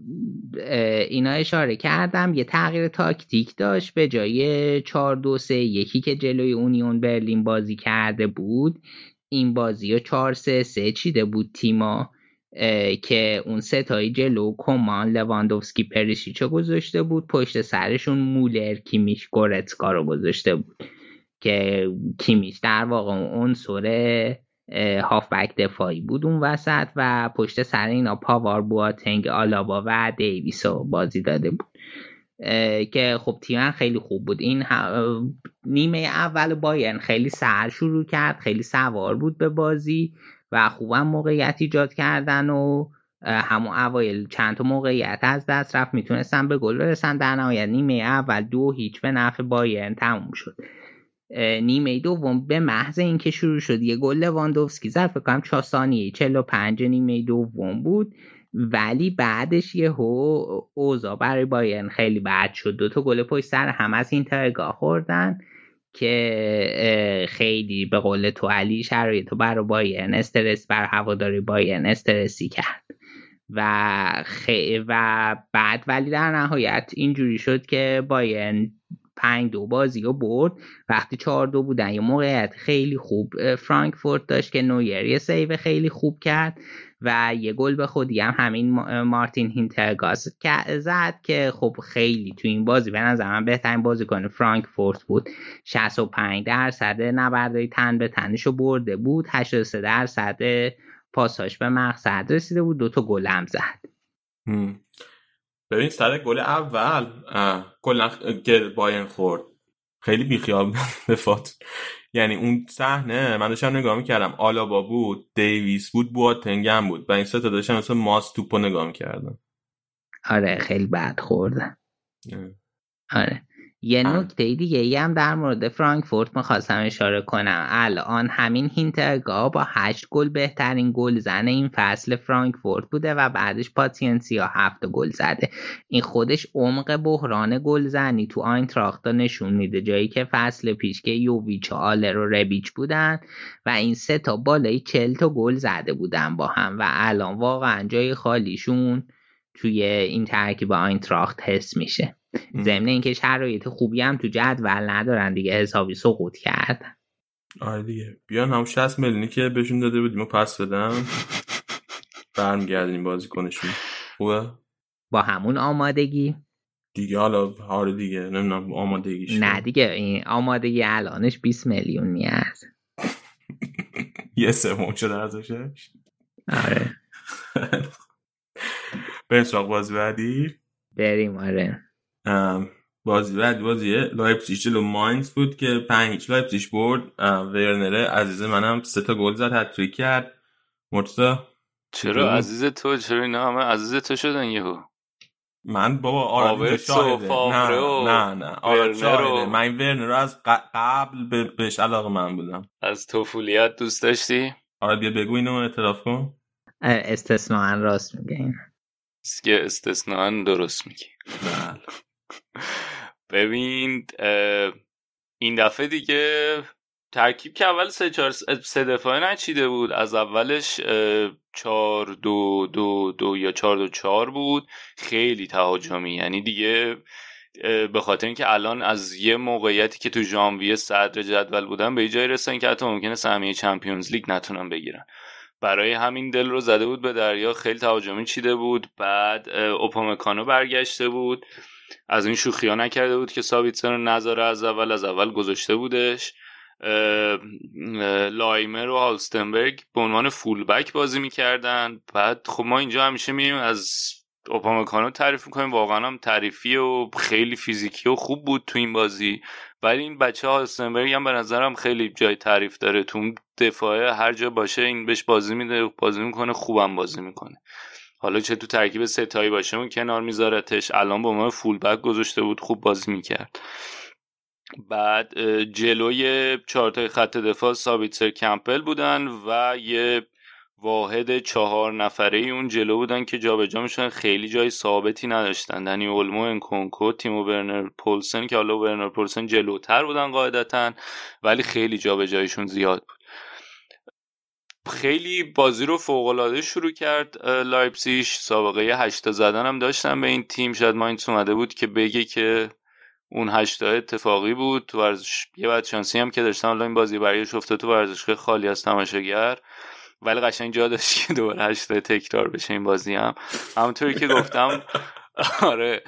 اینا اشاره کردم یه تغییر تاکتیک داشت به جای 4 2 3 یکی که جلوی اونیون برلین بازی کرده بود این بازی رو 4 3 3 چیده بود تیما. که اون ستایی جلو کمان لواندوفسکی پریشیچو گذاشته بود. پشت سرشون مولر کیمیش گورتسکا رو گذاشته بود. که کیمیش در واقع اون اه، هافبک دفاعی بود اون وسط و پشت سر اینا پاوار بواتنگ آلابا و دیویس رو بازی داده بود. که خب تیم خیلی خوب بود. این نیمه اول بایرن خیلی سر شروع کرد خیلی سوار بود به بازی. و خوبم موقعیت ایجاد کردن و همون اوایل چند تا موقعیت از دست رفت. می‌تونستن به گل برسن. در نهایت نیمه اول دو هیچ به نفع بایرن تموم شد. نیمه دوم به محض اینکه شروع شد یه گل لواندوفسکی زد فکر کنم 4 ثانیه 45 نیمه دوم بود. ولی بعدش یهو اوضاع برای بایرن خیلی بد شد. دو تا گل پشت سر هم از این ترگاه خوردن. که خیلی به قول تو علی شرایط رو برای بایرن استرس بر هواداری بایرن استرسی کرد. و خ... و بعد ولی در نهایت اینجوری شد که بایرن پنج دو بازی رو برد. وقتی چهار دو بودن یه موقعیت خیلی خوب فرانکفورت داشت که نویر یه save خیلی خوب کرد. و یه گل به خودی هم همین ما- مارتین هینترگر که- زد که خب خیلی تو این بازی به نظر من بهترین بازیکن فرانکفورت بود. 65 درصد نبردهای تن به تنش رو برده بود. 83 درصد پاساش به مقصد رسیده بود. دوتا گل هم زد. ببین سر گل اول خ- که بایرن خورد. خیلی بیخیال دفاعت یعنی اون صحنه من داشتم نگاه می‌کردم. آلابا بود دیویس بود بواتنگ هم بود. و این سه تا داشتن مثل ماس توپو نگاه می‌کردم. آره خیلی بد خوردن. آره. یه. نکته دیگه ای هم در مورد فرانکفورت می‌خواستم اشاره کنم. الان همین هینترگا با هشت گل بهترین گل زن این فصل فرانکفورت بوده و بعدش پاتینسیا هفت گل زده. این خودش عمق بحران گل زنی تو آینتراختا نشون میده. جایی که فصل پیش که یوویچ و آلر و ربیچ بودن و این سه تا بالای چل تا گل زده بودن با هم و الان واقعا جای خالیشون توی این ترکیب آینتراخت حس میشه. ضمن اینکه شرایط خوبی هم تو جدول ندارن دیگه حسابی سقوط کرد آره دیگه. بیان هم 60 میلیونی که بهشون داده بودیم و پس بدم برمیگردیم بازیکنشون. خوبه؟ با همون آمادگی. دیگه حالا آره دیگه. نمی‌دونم آمادگیش نه دیگه این آمادگی الانش 20 میلیون نیست یه سوم شده ازش آره. بریم سراغ بازی بعدی. بریم آره. بازی بعدی بازی لایپزیگ جلو ماینز بود که پنج هیچ لایپزیگ برد. ورنره عزیز منم سه تا گل زد هتریک کرد. مرتضی؟ چرا بود؟ عزیز تو؟ چرا اینا همه عزیز تو شدن یهو؟ من بابا آراد اینجا هاورتس و شاهده نه نه نه. آراد شاهده من این ورنر رو از قبل به- بهش علاقه من بودم. از توفولیت دوست داشتی؟ آراد بیا بگو اینو اعتراف کن. اه، استثناا راست میگه این. که استثنان درست میگی بله. ببین این دفعه دیگه ترکیب که اول سه چهار سه دفاعه نچیده بود. از اولش اه، چهار دو دو دو یا چهار دو چهار بود. خیلی تهاجمی. یعنی دیگه به خاطر اینکه الان از یه موقعیتی که تو ژانویه صدر جدول بودن به یه جایی رسن که حتی ممکنه سهمیه چمپیونز لیگ نتونن بگیرن. برای همین دل رو زده بود به دریا. خیلی تهاجمی چیده بود. بعد اوپامکانو برگشته بود. از این شوخی ها نکرده بود که سابیتسن رو نذاره از اول از اول گذاشته بودش. لایمر و هالستنبرگ به عنوان فولبک بازی می‌کردن. بعد خب ما اینجا همیشه میریم از اوپامکانو تعریف می‌کنیم. واقعا هم تعریفی و خیلی فیزیکی و خوب بود تو این بازی. ولی این بچه هالستنبرگ هم به نظرم خیلی جای تعریف داره. تو دفاعه هر جا باشه این بهش بازی میده بازی می‌کنه خوبم بازی می‌کنه. حالا چه تو ترکیب ستایی باشه اون کنار میذارتش. الان به عنوان فولبک گذاشته بود خوب بازی می‌کرد. بعد جلوی چهارتای خط دفاع سابیتسر کمپل بودن و یه واحد چهار نفره ای اون جلو بودن که جابجا میشن خیلی جای ثابتی نداشتن. دنی اولمو انکونکو تیمو ورنر پولسن که حالا ورنر پولسن جلوتر بودن قاعدتا ولی خیلی جابجاییشون زیاد بود. خیلی بازی رو فوق شروع کرد لایپزیگ سابقه هشتا زدن هم داشتن به این تیم. شاید ماینس اومده بود که بگه که اون هشتا اتفاقی بود. تو ورزش یه بعد شانسی هم که داشتن. حالا این بازی برایش افتاد تو ورزشگاه خالی از تماشاگر. ولی قشنگ جا داشت که دوباره هشتا تکرار بشه این بازی هم. همونطوری که گفتم آره.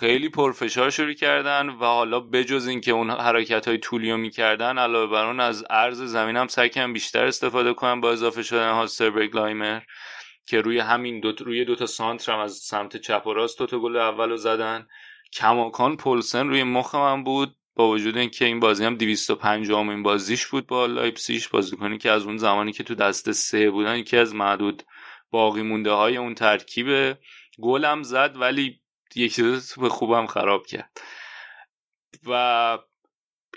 خیلی پرفشار شروع کردن و حالا بجز اینکه اون حرکت های طولی رو می‌کردن علاوه بر اون از عرض زمین هم سعی بیشتر استفاده کنن با اضافه شدن هالستنبرگ لایمر که روی همین دو روی دوتا سانتر هم از سمت چپ و راست دوتا گل اول رو زدن. کماکان پولسن روی مخ من بود با وجود اینکه این بازی هم 250 این بازیش بود با لایپسیش بازیکنی که از اون زمانی که تو دست سه بودن یکی از معدود باقی مونده های اون ترکیب گلم زد ولی دو به خوبم خراب کرد. و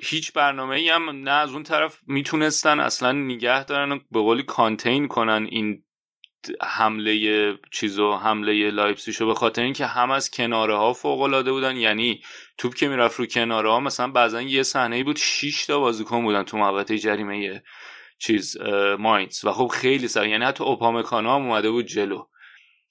هیچ برنامه ای هم نه از اون طرف می‌تونستن اصلا نگه دارن و به قولی کانتین کنن این حمله چیزو حمله لایپسیشو به خاطر اینکه هم از کناره ها فوق العاده بودن. یعنی توپ که می‌رفت رو کناره ها مثلا بعضا یه صحنه بود 6 تا بازیکن بودن تو مقطع جریمه چیز ماینز. و خب خیلی سخت. یعنی حتی اوپامکانا هم اومده بود جلو.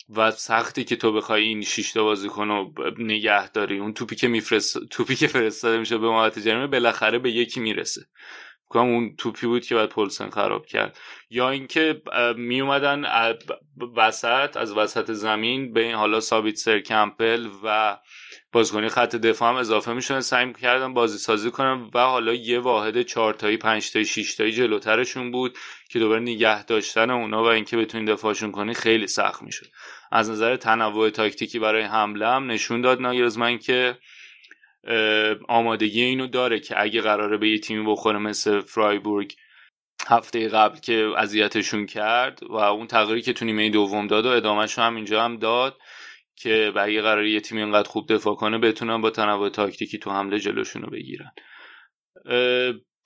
و سختی که تو بخوای این شش تا بازیکن رو نگه داری. اون توپی که میفرست توپی که فرستاده میشه به محوطه جریمه بالاخره به یکی می‌رسه. کنم اون توپی بود که بعد پولسن خراب کرد. یا اینکه می اومدن وسط از وسط زمین به این حالا سابیت سر کمپل و بازیکنی خط دفاع هم اضافه میشن سعی کردن بازی سازی کنن و حالا یه واحد چهار تایی پنج تایی شش تایی جلوترشون بود که دوباره نگه داشتن اونا و اینکه بتونین دفاعشون کنی خیلی سخت می‌شد. از نظر تنوع تاکتیکی برای حمله هم نشون داد ناگرزمن که آمادگی اینو داره که اگه قراره به یه تیمی بخوره مثل فرایبورگ هفته قبل که اذیتشون کرد و اون تغییری که تو نیمه دوم داد و ادامهش هم اینجا هم داد که اگه قراره یه تیم اینقدر خوب دفاع کنه بتونن با تنوع تاکتیکی تو حمله جلوشون رو بگیرن.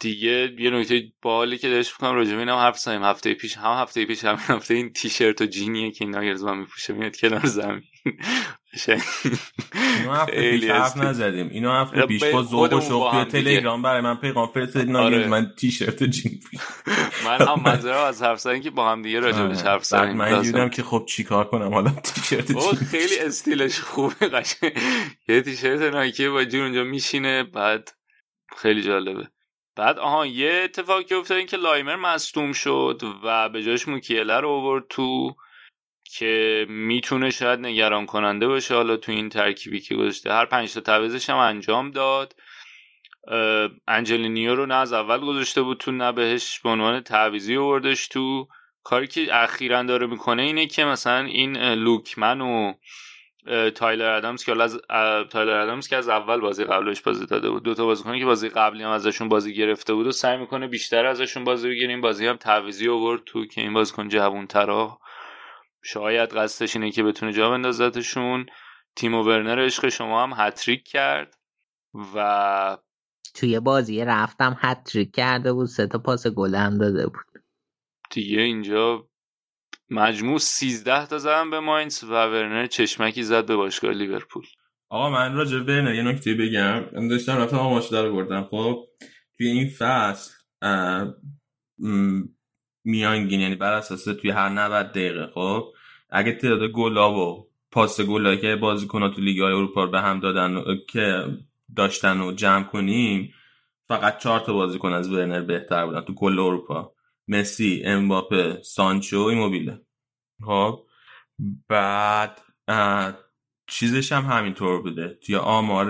دیگه یه نکته باحالی که داشت بکنم راجع به حرف زدیم. هفته پیش هم هفته پیش هم هفته این تیشرت و جینیه که این ناگرزمان میپوشه میاد کنار زمین. اینو هفته پیش حرف نزدیم. اینو هفته پیش با ذوق و شوق توی تلگرام. برای من پیغام فرستادین آره. من تیشرت و جین من هم منظورم از حرف زدن که با هم دیگه راجع بهش حرف زدیم. من دیدم که خب چیکار کنم؟ حالا تیشرت جین خیلی استیلش خوبه قشنگ. یه تیشرت نایکی با جون اونجا میشینه بعد خیلی جالبه. بعد آها یه اتفاقی که افتاد این که لایمر مصدوم شد و به جاش موکیله رو آورد تو که می‌تونه شاید نگران کننده باشه حالا تو این ترکیبی که گذاشته. هر پنج تا تعویضش هم انجام داد. انجلینیو رو نه از اول گذاشته بود تو نه بهش به عنوان تعویضی آوردش تو. کاری که اخیرا داره می‌کنه اینه که مثلا این لوکمن و تایلر ادمز که از تایلر ادمز که از اول بازی قبلش بازی داده بود. دو تا بازیکن که بازی قبلی هم ازشون بازی گرفته بود و سعی می‌کنه بیشتر ازشون بازی بگیره. این بازی هم تعویضی آورد تو که این بازیکن جوان‌ترا شاید قصدش اینه که بتونه جا بندازتشون. تیم ورنر عشق شما هم هتریک کرد و توی بازی رفتم هتریک کرده بود سه تا پاس گل هم داده بود. دیگه اینجا مجموع 13 تا زدن به ماینز و ورنر چشمکی زد به باشگاه لیورپول. آقا من راجع به ورنر یه نکته بگم. من داشتم رفتم آماش داره بردم. خب توی این فصل میانگین یعنی بر اساس توی هر 90 دقیقه خب؟ اگه تعداد گلا و پاس گلا که بازیکن‌ها تو لیگ های اروپا به هم دادن که داشتن و جمع کنیم فقط چهار تا بازیکن از ورنر بهتر بودن تو کل اروپا. مسی امباپه سانچو ایموبیله. خب؟ بعد چیزش هم همینطور بوده. توی آمار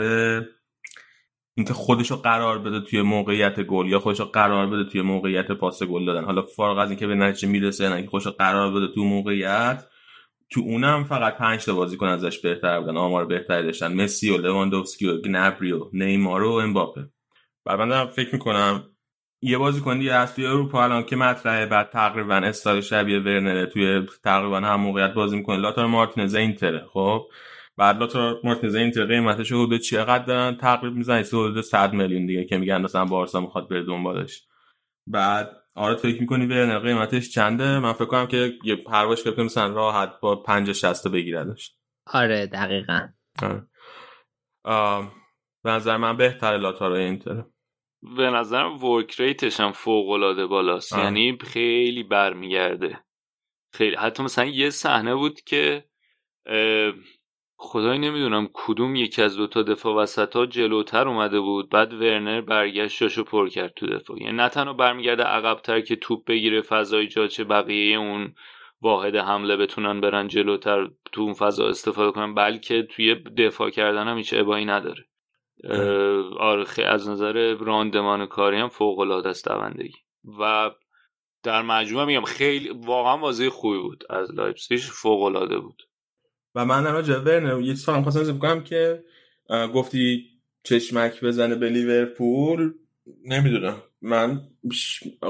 اینکه خودشو قرار بده توی موقعیت گل یا خودشو قرار بده توی موقعیت پاس گل دادن. حالا فارغ از اینکه به نتیجه می‌رسه نه خودشو قرار بده تو موقعیت تو اونم فقط پنج تا بازیکن ازش بهتر بودن آمار بهتری داشتن. مسی و لواندوفسکی و گنابری و نیمار و امباپه. بعد فکر می‌کنم یه بازیکن دیگه از توی اروپا الان که مطرحه بعد تقریبا استایل شبیه ورنره توی تقریبا هم موقعیت بازی می‌کنه. لائوتارو مارتینز اینتره خب؟ بعد لائوتارو مارتینز اینتر قیمتش حدود چقدر دارن؟ تقریبا می‌زنه حدود 100 میلیون دیگه که میگن مثلا بارسا می‌خواد بره دنبالش. بعد آره فکر می‌کنی ورنر قیمتش چنده؟ من فکر کنم که یه پرواش که مثلا راحت با 50 60 بگیردش آره دقیقا. آره. به نظر من بهتر لاتارو اینتر به نظرم ورک ریتش هم فوق العاده بالاست. آه. یعنی خیلی برمیگرده. خیلی حتی مثلا یه صحنه بود که اه، خدای نمی‌دونم کدوم یکی از دوتا دفاع وسط ها جلوتر اومده بود بعد ورنر برگشت جاشو پر کرد تو دفاع. یعنی نه تنها برمیگرده عقبتر که توپ بگیره فضا ایجاد چه بقیه اون واحد حمله بتونن برن جلوتر تو اون فضا استفاده کنن بلکه توی دفاع کردن هم هیچ ابایی نداره. آره از نظر راندمان کاری هم فوق العاده است دوندگی. و در مجموع میگم خیلی واقعا بازی خوبی بود از لایپزیگ فوق العاده بود. و من راجع ورنر یه چیز فقط خواستم کنم که گفتی چشمک بزنه به لیورپول. نمی‌دونم. من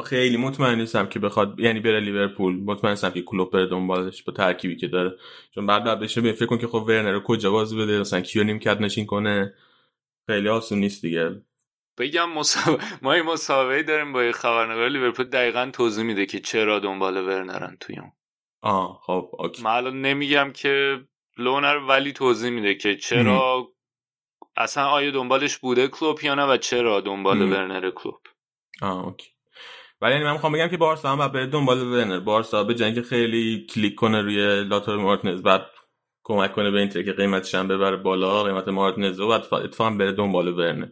خیلی مطمئن نیستم که بخواد یعنی بره لیورپول. مطمئن نیستم که کلوب بره دنبالش با ترکیبی که داره. چون بعد بعد بشه فکر کن که خب ورنر رو کجا بازی بده؟ مثلا کیو نیمکت نشین کنه؟ خیلی آسون نیست دیگه. بگم مصاحبه ما این مصاحبه داریم با یه خبرنگار. لیورپول دقیقا توضیح میده که چرا دنبال ورنرن توی اون. آه خب okay. من الان نمیگم که ورنر ولی توضیح میده که چرا اصلا آیا دنبالش بوده کلوب یا نه و چرا دنبال مم. ورنر کلوب آه okay. ولی یعنی من می‌خوام بگم که بارسا هم بره دنبال ورنر. بارسا به اینکه خیلی کلیک کنه روی لائوتارو مارتینز بعد کمک کنه به این که قیمتش هم ببره بالا قیمت مارتینز رو بعد اتفاقا بره دنبال ورنر.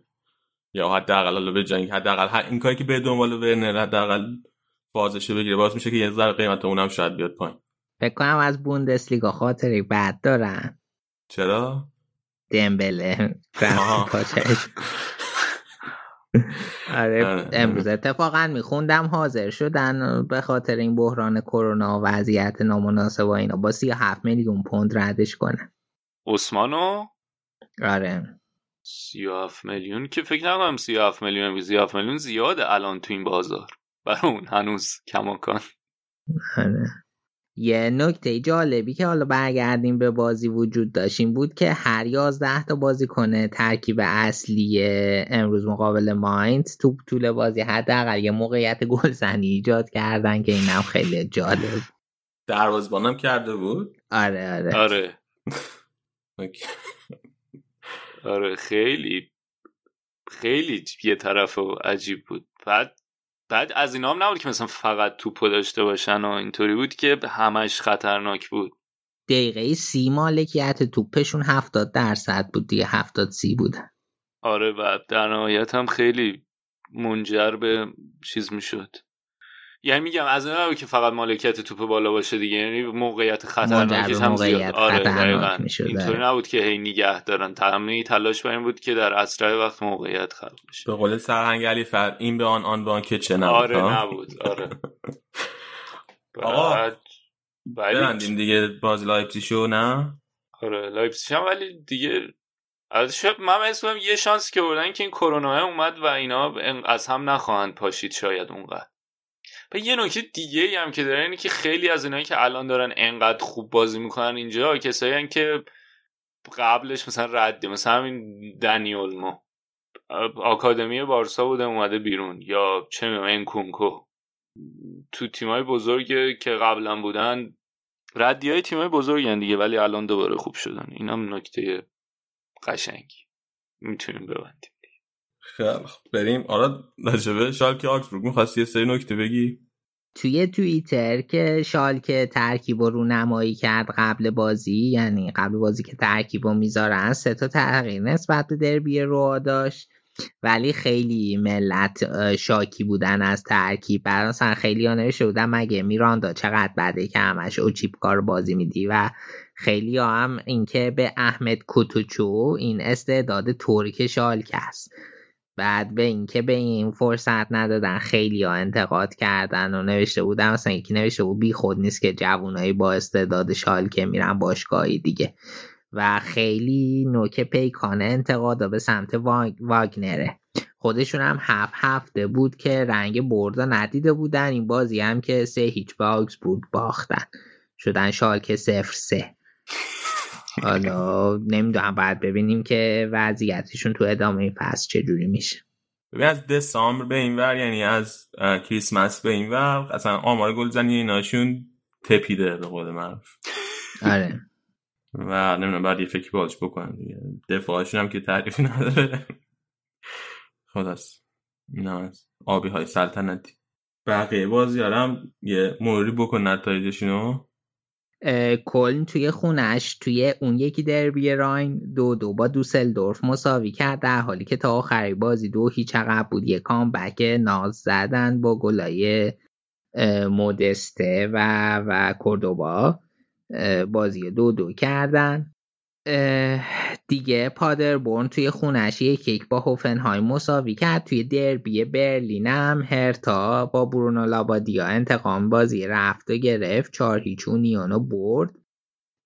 یا حداقل حالا به اینکه حداقل این کاری که بره دنبال ورنر حداقل بازش بگیره. باعث میشه که یه ذره قیمت اونم شاید بیاد پایین. فکر کنم از بوندسلیگا خاطری بد دارن. چرا؟ دمبله. آره آره. امروز اتفاقا میخوندم حاضر شدن. به خاطر این بحران کرونا و وضعیت نامناسب و اینا با 37 میلیون پوند ردش کنن عثمانو؟ آره. 37 میلیون؟ که فکر نکنم 37 میلیون 37 میلیون زیاده الان تو این بازار. برای اون هنوز کماکان. آره. یه نکته جالبی که حالا برگردیم به بازی وجود داشتیم بود که هر یازده تا بازی کنه ترکیب اصلی امروز مقابل ماینز تو طول بازی حداقل یه موقعیت گلزنی ایجاد کردن که اینم خیلی جالب. دروازه‌بانم کرده بود؟ آره آره. آره. آره خیلی خیلی یه طرف و عجیب بود. بعد بعد از اینا هم نبود که مثلا فقط توپو داشته باشن و اینطوری بود که همش خطرناک بود. دقیقه سی مالکیت توپشون هفتاد درصد بود دیگه هفتاد سی بود. آره و در نهایت هم خیلی منجر به چیز می‌شد. یعنی میگم از نبود که فقط مالکیت توپ بالا باشه دیگه. یعنی موقعیت خطرناکش هم زیاد آره اینطوری آره. نبود که هی نگه دارن. همه تلاش بر این بود که در اسرع وقت موقعیت خلق بشه. به قول سرهنگ علی فر این به آن آن به آن که چه نبود آره ها؟ نبود. آره. آقا، بعد دیگه باز لایپزیگ شو نه؟ آره لایپزیگ هم ولی دیگه از شب من اسمم یه شانس که بردن که این کرونا اومد و اینا از هم نخواهند پاشید شاید اونقدر. و یه نکته دیگه ای هم که داره اینه که خیلی از اینایی که الان دارن انقدر خوب بازی می‌کنن اینجا کسایی هن که قبلش مثلا رده مثلا همین دنیول ما آکادمی بارسا بوده اومده بیرون. یا چه می‌دونم انکونکو. تو تیمای بزرگ که قبلا بودن ردی های تیمای بزرگن دیگه ولی الان دوباره خوب شدن. این هم نکته قشنگی. می‌تونیم ببندیم. خب بریم. آره راجبه شالکه آکسبورگ می‌خواستی یه سری نکته بگی؟ توی توییتر که شالکه ترکیب رو نمایی کرد قبل بازی یعنی قبل بازی که ترکیب رو می‌ذارن سه تا تغییر نسبت به دربی رو داشت. ولی خیلی ملت شاکی بودن از ترکیب. برای مثلا خیلی ها نوشته بودن مگه میراندا چقدر بده که همش اوچیپ کار بازی میدی؟ و خیلی هم اینکه به احمد کوتوچو این استعداد ترک شالکه است. بعد به اینکه به این فرصت ندادن خیلی ها انتقاد کردن و نوشته بودن. مثلا یکی نوشته بود بی خود نیست که جوانایی با استعداد شالکه میرن باشگاهی دیگه. و خیلی نوک پیکانه انتقادا به سمت واگ- واگنره. خودشون هم هفت هفته بود که رنگ بردا ندیده بودن. این بازی هم که سه هیچ به آگزبورگ باختن. شدن شالکه صفر سه. حالا نمی‌دونم باید ببینیم که وضعیتشون تو ادامه این فصل چجوری میشه. ببین از دسامبر به این ور یعنی از کریسمس به این ور اصلا آمار گلزنی ایناشون تپیده به قول معروف. آره. و نمی‌دونم بعد یه فکری باش دیگه. دفاعشون هم که تعریفی نداره. خلاص نه آبی های سلطنتی. بقیه بازیارم یه مروری بکن نتایجشونو. کلن توی خونش توی اون یکی دربی راین دو دو با دوسلدورف مساوی کرد در حالی که تا آخری بازی دو هیچ عقب بود. یه کامبک ناز زدن با گلای مودسته و و کوردوبا اه، بازی دو دو کردن. دیگه پادربورن توی خونش یک یک با هوفنهایم مساوی کرد توی دربی برلین هم هرتا با برونو لابادیا انتقام بازی رفت و گرفت چهار هیچ برد.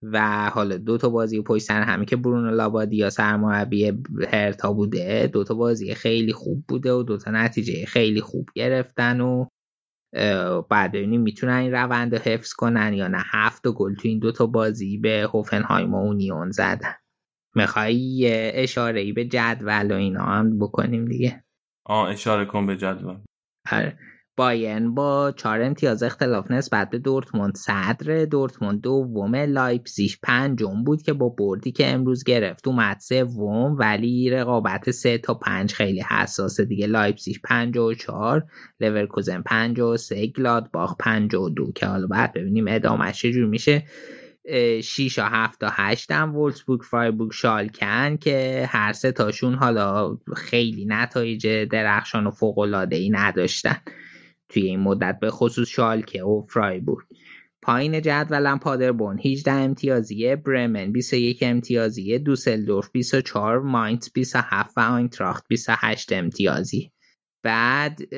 و حالا دو تا بازی پشت سر همی که برونو لابادیا سرمربی هرتا بوده دو تا بازی خیلی خوب بوده و دو تا نتیجه خیلی خوب گرفتن و بعد ببینیم می‌تونن این روند رو حفظ کنن یا نه؟ هفت گل تو این دو تا بازی به هوفنهایم و اونیون زدن. می‌خوای یه اشاره ای به جدول و اینا هم بکنیم دیگه؟ آه اشاره کن به جدول. آره. بایرن با چهار امتیاز اختلاف نسبت به دورتموند. صدر دورتموند دوم لایپزیگ پنجم بود که با بردی که امروز گرفت اومد سوم ولی رقابت سه تا پنج خیلی حساسه دیگه. لایپزیگ پنج و چهار لورکوزن پنج و سه گلادباخ پنج و دو که حالا بعد ببینیم ادامهش چجور میشه. اه، شیش و هفت و هشت هم وولسبورگ فرایبورگ شالکن که هر سه تاشون حالا خیلی نتایج درخشان و فوق ای نداشتن. توی این مدت به خصوص شالکه و فرایبورگ. پایین جدولم پادربورن 18 امتیازیه برمن 21 امتیازیه دوسلدورف 24 ماینت 27 و آینتراخت 28 امتیازی. بعد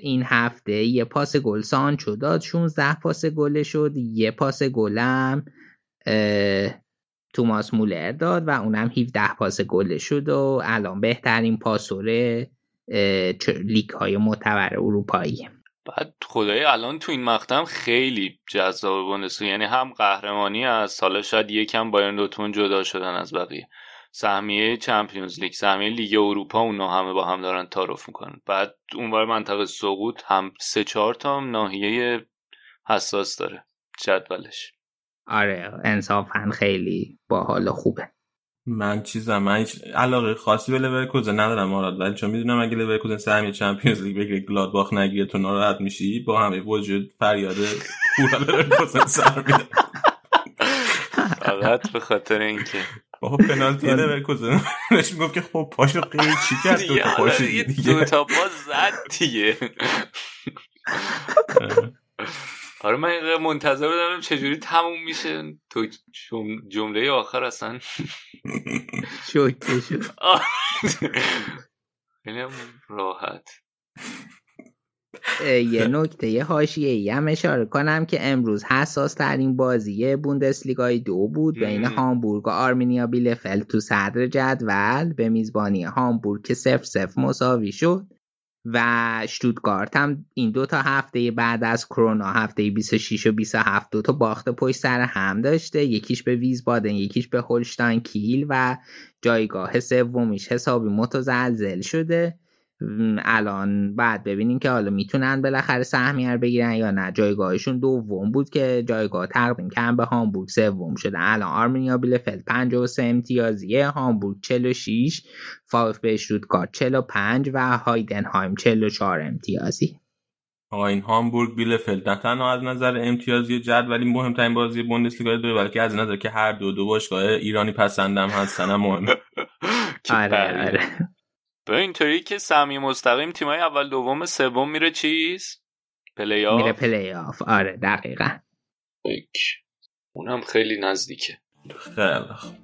این هفته یه پاس گل سانچو داد 16 پاس گل شد یه پاس گلم توماس مولر داد و اونم 17 پاس گل شد و الان بهترین پاسور لیگ های معتبر اروپایی. بعد خدای الان تو این مقطع خیلی جذاب بوندسلیگا یعنی هم قهرمانی از حالا شاید یکم بایرن دورتموند جدا شدن از بقیه. سهمیه Champions League سهمیه لیگ اروپا اونا همه با هم دارن تعارف می‌کنن. بعد اونور منطقه سقوط هم سه چهار تا ناحیه حساس داره جدولش. آره انصافا خیلی باحال و خوبه. من چیزم من هیچ علاقه خاصی به لورکوزن ندارم مراد ولی چون می‌دونم اگه لورکوزن سهمیه Champions League بگیره گلادباخ نگیره تو ناراحت میشی با همه وجود فریاد هورا لورکوزن سر میده فقط به خاطر اینکه. بابا پنالتی لورکوزن بهش می‌گفت که خب پاشو قیل چی کرد؟ دو تا پاشو دیگه دیگه. دو تا پا زد دیگه. آره من این دقیقه منتظر بودم چجوری تموم میشه. تو جم- جمله آخر اصلا. شوکه شد. خیلی راحت. یه نکته یه حاشیه ای هم اشاره کنم که امروز حساس ترین بازی بوندسلیگای دو بود بین. هامبورگ و آرمینیا بیلفلد تو صدر جدول. به میزبانی هامبورگ که سف سف مساوی شد. و شتوتگارت هم این دو تا هفته بعد از کرونا هفته 26 و 27 دو تا باخت پشت سر هم داشته. یکیش به ویزبادن یکیش به هولشتاین کیل و جایگاه سومیش حسابی متزلزل شده. الان بعد ببینیم که حالا می‌تونن بالاخره سهمیه رو بگیرن یا نه. جایگاهشون دوم بود که جایگاه تقدیم کردن به هامبورگ. سوم شده الان آرمینیا بیلفلد. 53 امتیازیه. هامبورگ 46 VfB شتوتگارت 45 و هایدنهایم 44 امتیازی. آقا این هامبورگ بیلفلد. نه تنها از نظر امتیازی جدولی مهمترین بازی بوندسلیگا داره بلکه از نظر که هر دو دو باشگاه ایرانی پسندم هستن هم مهمه. آره. آره. به اینطوری که سهمیه مستقیم تیمای اول دوم سوم میره چیز؟ play میره off play off آره دقیقا. اونم خیلی نزدیکه. خیلی خوب.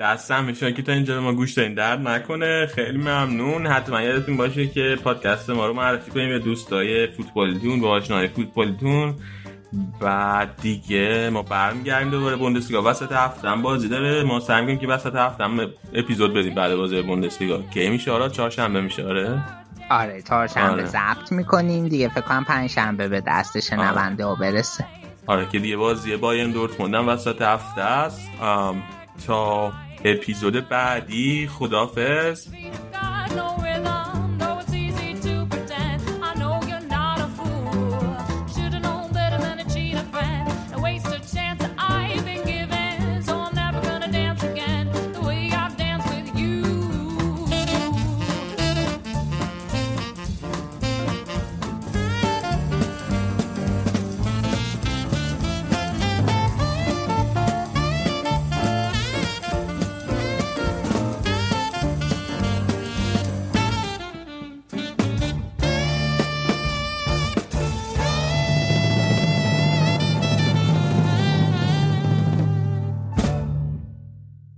دستم میشه که تا اینجا ما گوش دارین درد نکنه. خیلی ممنون. حتما یادتون باشه که پادکست ما رو معرفی کنیم به دوستای فوتبالیتون به آشنای فوتبالیتون بعد دیگه ما برمیگردیم دوباره بوندسلیگا. وسط هفته هم بازی داره. ما سعی می‌کنیم که وسط هفته هم اپیزود بدیم بعد بازی بوندسلیگا. کی میشه آره چهارشنبه میشه آره؟ آره چهارشنبه آره. ضبط می‌کنیم دیگه. فکر کنم پنجشنبه به دست شنونده ها برسه. آره که دیگه بازی بایرن دورتموند هم وسط هفته است. تا اپیزود بعدی خدافظ